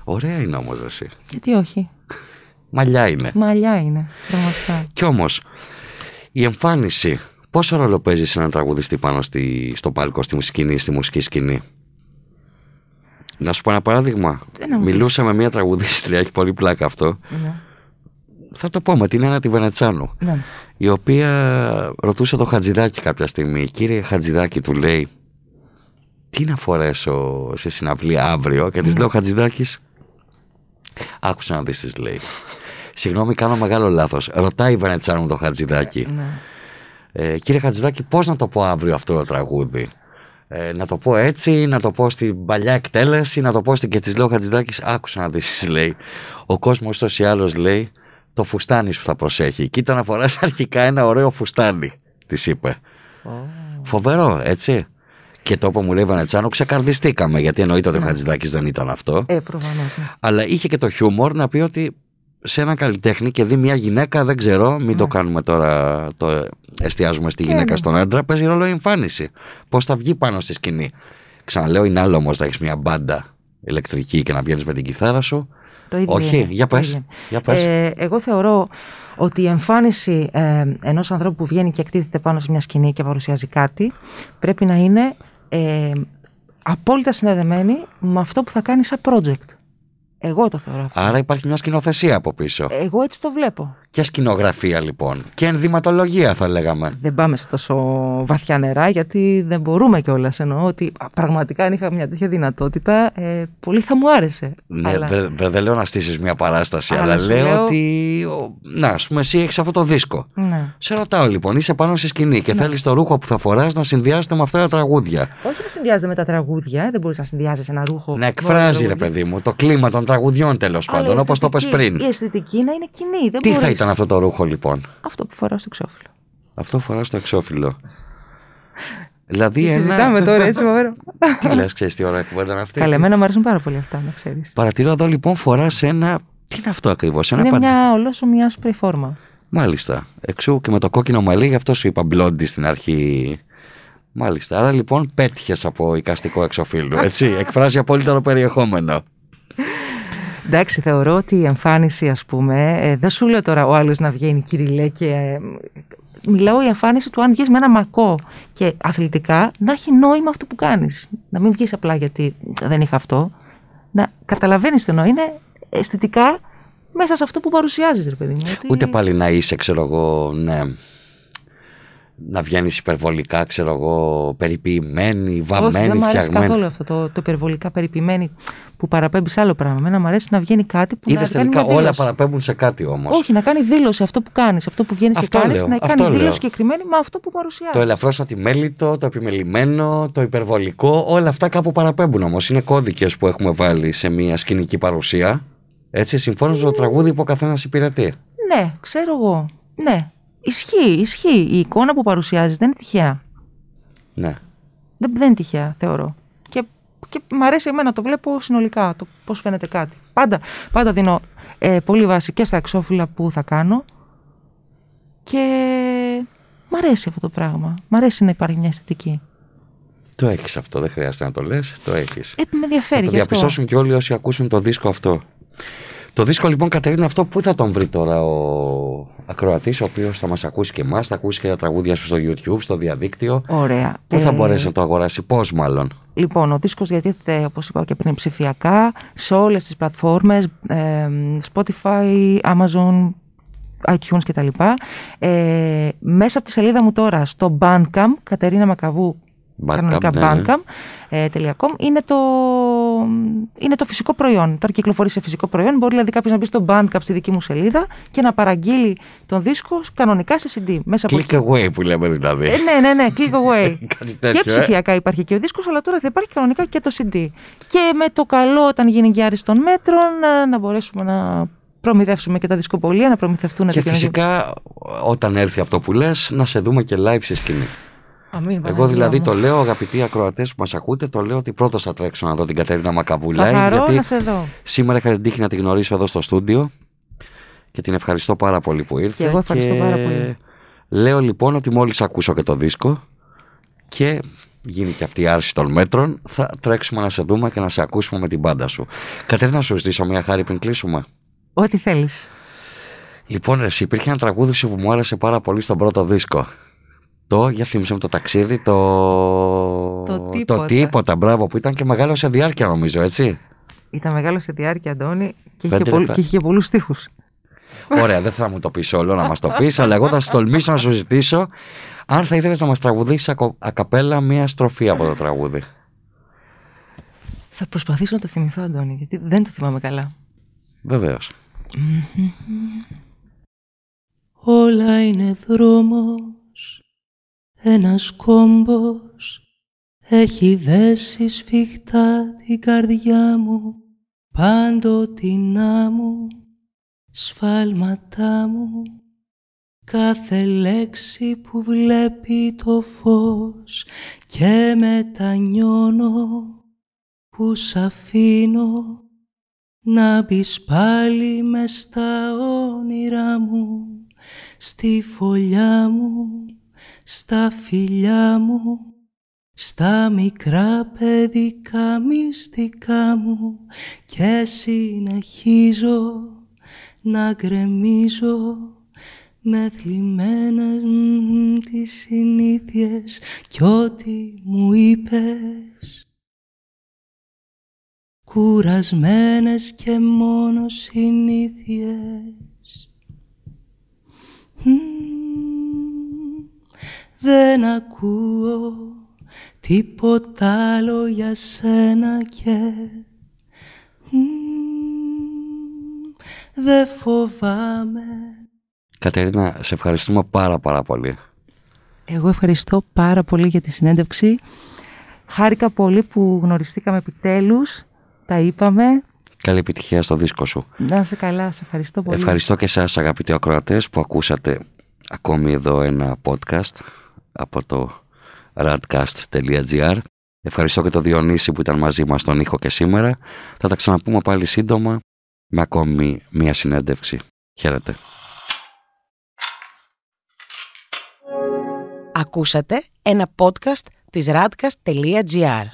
Ωραία είναι όμως εσύ. Γιατί όχι. Μαλλιά είναι. Μαλλιά είναι. Πραγματικά. Κι όμως, η εμφάνιση, πόσο ρόλο παίζει σε έναν τραγουδιστή πάνω στη, στο πάλκο, στη σκηνή, στη μουσική σκηνή; Να σου πω ένα παράδειγμα. Δεν να μου Μιλούσα με μια τραγουδίστρια, έχει πολύ πλάκα αυτό. Ναι. Θα το πω με την Άννα τη Βενετσάνου. ναι. Η οποία ρωτούσε το Χατζηδάκι κάποια στιγμή. Κύριε Χατζηδάκι, του λέει, τι να φορέσω σε συναυλία αύριο. Και της λέω, Χατζηδάκης, άκουσα να δεις, τη λέει. Συγγνώμη, κάνω μεγάλο λάθος. Ρωτάει η Βενετσάνου το Χατζηδάκι. ναι. Ε, κύριε Χατζηδάκη, πώς να το πω αύριο αυτό το τραγούδι; Ε, να το πω έτσι, να το πω στην παλιά εκτέλεση, να το πω στην. Και της λέω Χατζηδάκης, άκουσα να δεις, λέει. Ο κόσμος ούτω ή άλλως λέει το φουστάνι σου θα προσέχει. Κοίτα να φοράς αρχικά ένα ωραίο φουστάνι, της είπε. Φοβερό, έτσι. Και το που μου λέει Βανετσάνο, ξεκαρδιστήκαμε γιατί εννοείται ότι ο Χατζηδάκης δεν ήταν αυτό. Ε, προφανώς. Αλλά είχε και το χιούμορ να πει ότι σε ένα καλλιτέχνη και δει μια γυναίκα, δεν ξέρω, μην το κάνουμε τώρα, το εστιάζουμε στη γυναίκα ναι. στον άντρα, παίζει ρόλο η εμφάνιση. Πώς θα βγει πάνω στη σκηνή. Ξαναλέω, είναι άλλο όμως να έχεις μια μπάντα ηλεκτρική και να βγαίνεις με την κιθάρα σου. Το ίδιο Όχι, είναι. για Το πες. ίδιο είναι. Για πες. Ε, εγώ θεωρώ ότι η εμφάνιση ε, ενός ανθρώπου που βγαίνει και εκτίθεται πάνω σε μια σκηνή και παρουσιάζει κάτι πρέπει να είναι ε, απόλυτα συνδεδεμένη με αυτό που θα κάνει σαν project. Εγώ το θεωρώ αυτό. Άρα υπάρχει μια σκηνοθεσία από πίσω. Εγώ έτσι το βλέπω. Και σκηνογραφία λοιπόν. Και ενδυματολογία θα λέγαμε. Δεν πάμε σε τόσο βαθιά νερά γιατί δεν μπορούμε κιόλας. Εννοώ ότι α, πραγματικά αν είχα μια τέτοια δυνατότητα, ε, πολύ θα μου άρεσε. Ναι, Αλλά- δεν δε, δεν λέω να στήσεις μια παράσταση, Αλλά αλλά σου λέω, λέω- ότι. ο- Να, ας πούμε, εσύ έχεις αυτό το δίσκο. Ναι. Σε ρωτάω λοιπόν, είσαι πάνω στη σκηνή και θέλεις το ρούχο που θα φοράς να συνδυάζεται με αυτά τα τραγούδια. Όχι να συνδυάζεται με τα τραγούδια, ε, δεν μπορείς να συνδυάζεις ένα ρούχο. Να εκφράζει, ρε παιδί μου, το κλίμα των τραγουδιών τέλος Αλλά πάντων, η όπως το πες αισθητική- πριν. Η αισθητική να είναι κοινή. Δεν Τι θα μπορείς- ήταν αυτό το ρούχο λοιπόν; Αυτό που φοράω στο ξόφυλλο. Αυτό φοράς στο εξώφυλλο. Δηλαδή Τι ένα. συζητάμε τώρα, έτσι, φοβερό. Τι λες, ξέρεις τι ωραία κουβέντα είναι αυτή; Καλά, εμένα μου αρέσουν πάρα πολύ αυτά, να ξέρεις. Παρατηρώ εδώ λοιπόν φοράς ένα. Τι είναι αυτό ακριβώς, ένα Είναι παντα- μια ολόσωμη άσπρη φόρμα. Μάλιστα. Εξού και με το κόκκινο μαλλί, γι' αυτό σου είπα μπλόντι στην αρχή. Μάλιστα. Άρα λοιπόν πέτυχες από οικαστικό εξοφύλου. Έτσι. Εκφράζει απόλυτα το περιεχόμενο. Εντάξει, θεωρώ ότι η εμφάνιση, ας πούμε, ε, δεν σου λέω τώρα ο άλλος να βγαίνει κυριλέ και. ε, μιλάω η εμφάνιση του αν βγεις με ένα μακό και αθλητικά να έχει νόημα αυτό που κάνεις. Να μην βγεις απλά γιατί δεν είχα αυτό. Να καταλαβαίνεις τι εννοώ. Είναι αισθητικά μέσα σε αυτό που παρουσιάζεις ρε παιδί μου. ότι- Ούτε πάλι να είσαι, ξέρω εγώ, ναι, να βγαίνεις υπερβολικά, ξέρω εγώ, περιποιημένη, Όχι, βαμμένη, δεν μου αρέσει φτιαγμένη. καθόλου αυτό το, το υπερβολικά περιποιημένη που παραπέμπει σε άλλο πράγμα. Εμένα μου αρέσει να βγαίνει κάτι που Είδες να κάνει τελικά μια όλα δήλωση. παραπέμπουν σε κάτι όμως. Όχι, να κάνει δήλωση αυτό που κάνεις, αυτό που βγαίνεις και Αυτό κάνεις, λέω, να αυτό κάνει δήλωση λέω. συγκεκριμένη με αυτό που παρουσιάζει. Το ελαφρώς ατιμέλητο, το επιμελημένο, το υπερβολικό, όλα αυτά κάπου παραπέμπουν όμως. Είναι κώδικες που έχουμε βάλει σε μια σκηνική παρουσία. Έτσι, συμφώνω στο τραγούδι που ο καθένας υπηρετεί. Ναι, ξέρω εγώ. Ναι. Ισχύει, ισχύει. Η εικόνα που παρουσιάζεις δεν είναι τυχαία. Ναι. Δεν, δεν είναι τυχαία, θεωρώ. Και, και μ' αρέσει εμένα να το βλέπω συνολικά, το πώς φαίνεται κάτι. Πάντα, πάντα δίνω ε, πολύ βάση και στα εξώφυλλα που θα κάνω και μ' αρέσει αυτό το πράγμα. Μ' αρέσει να υπάρχει μια αισθητική. Το έχεις αυτό, δεν χρειάζεται να το λες, το έχεις. Ε, με ενδιαφέρει θα το γι' αυτό. διαπιστώσουν και όλοι όσοι ακούσουν το δίσκο αυτό. Το δίσκο λοιπόν Κατερίνα αυτό πού θα τον βρει τώρα ο ακροατής ο οποίος θα μας ακούσει και εμάς, θα ακούσει και τα τραγούδια σου στο YouTube, στο διαδίκτυο. Ωραία. Πού θα Ε, μπορέσει να το αγοράσει, πώς μάλλον; Λοιπόν, ο δίσκος διατίθεται, όπως είπα και πριν, ψηφιακά σε όλες τις πλατφόρμες, ε, Spotify, Amazon, iTunes κτλ. Ε, μέσα από τη σελίδα μου τώρα στο Bandcamp, Κατερίνα Μακαβού, Bandcamp, κανονικά ναι, ναι. Bandcamp, ε, .com, είναι το, είναι το φυσικό προϊόν. Τώρα κυκλοφορεί σε φυσικό προϊόν. Μπορεί δηλαδή κάποιος να μπει στο Bandcamp στη δική μου σελίδα και να παραγγείλει τον δίσκο κανονικά σε CD. Μέσα από Click away που λέμε δηλαδή. ε, ναι, ναι, ναι, click away. Κάτι και τέτοιο, ε. ψηφιακά υπάρχει και ο δίσκος, αλλά τώρα θα υπάρχει κανονικά και το CD. Και με το καλό, όταν γίνει και άριστον των μέτρων, να, να μπορέσουμε να προμηθεύσουμε και τα δισκοπολία, να προμηθευτούν Και τα φυσικά όταν έρθει αυτό που λες να σε δούμε και live σε σκηνή. Αμήν, Εγώ Παναγία δηλαδή μου. το λέω αγαπητοί ακροατές που μας ακούτε, το λέω ότι πρώτος θα τρέξω να δω την Κατερίνα Μακαβού Θα live χαρώ γιατί να σε δω. σήμερα είχα την τύχη να τη γνωρίσω εδώ στο στούντιο και την ευχαριστώ πάρα πολύ που ήρθε. Και εγώ ευχαριστώ πάρα πολύ. Λέω λοιπόν ότι μόλις ακούσω και το δίσκο και γίνει και αυτή η άρση των μέτρων θα τρέξουμε να σε δούμε και να σε ακούσουμε με την πάντα σου. Κατερίνα να σου ζητήσω μια χάρη πριν κλείσουμε. Ό,τι θέλεις. Λοιπόν, ρε, εσύ υπήρχε ένα τραγούδι σου που μου άρεσε πάρα πολύ στον πρώτο δίσκο. Το, για θύμισε μου το ταξίδι, το... Το Το τίποτα. τίποτα, μπράβο, που ήταν και μεγάλο σε διάρκεια νομίζω, έτσι. Ήταν μεγάλο σε διάρκεια, Αντώνη, και είχε, Πέντε και, πολλ- λεπτά. και είχε και πολλούς στίχους. Ωραία, δεν θα μου το πεις όλο να μας το πεις, αλλά εγώ θα σου τολμήσω να σου ζητήσω αν θα ήθελες να μας τραγουδήσεις ακο- ακαπέλα μία στροφή από το τραγούδι. Θα προσπαθήσω να το θυμηθώ, Αντώνη, γιατί δεν το θυμάμαι καλά. Βεβαίως. Όλα είναι δρόμος, ένας κόμπος έχει δέσει σφιχτά την καρδιά μου πάντοτινά μου, σφάλματά μου. Κάθε λέξη που βλέπει το φως και μετανιώνω που σ' αφήνω να μπεις πάλι μες στα όνειρά μου, στη φωλιά μου, στα φιλιά μου, στα μικρά παιδικά μυστικά μου και συνεχίζω να γκρεμίζω με θλιμμένες μ, τις συνήθειες κι ό,τι μου είπες κουρασμένες και μόνο συνήθειες. Μμμ, Δεν ακούω τίποτα άλλο για σένα και μμμ, δεν φοβάμαι Κατερίνα, σε ευχαριστούμε πάρα πάρα πολύ. Εγώ ευχαριστώ πάρα πολύ για τη συνέντευξη. Χάρηκα πολύ που γνωριστήκαμε επιτέλους. Τα είπαμε. Καλή επιτυχία στο δίσκο σου. Να είσαι καλά. Σε ευχαριστώ πολύ. Ευχαριστώ και εσάς αγαπητοί ακροατές που ακούσατε ακόμη εδώ ένα podcast από το radcast.gr Ευχαριστώ και τον Διονύση που ήταν μαζί μας στον ήχο και σήμερα. Θα τα ξαναπούμε πάλι σύντομα με ακόμη μία συνέντευξη. Χαίρετε. Ακούσατε ένα podcast της radcast.gr.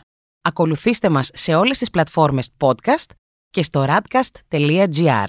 Ακολουθήστε μας σε όλες τις πλατφόρμες podcast και στο radcast.gr.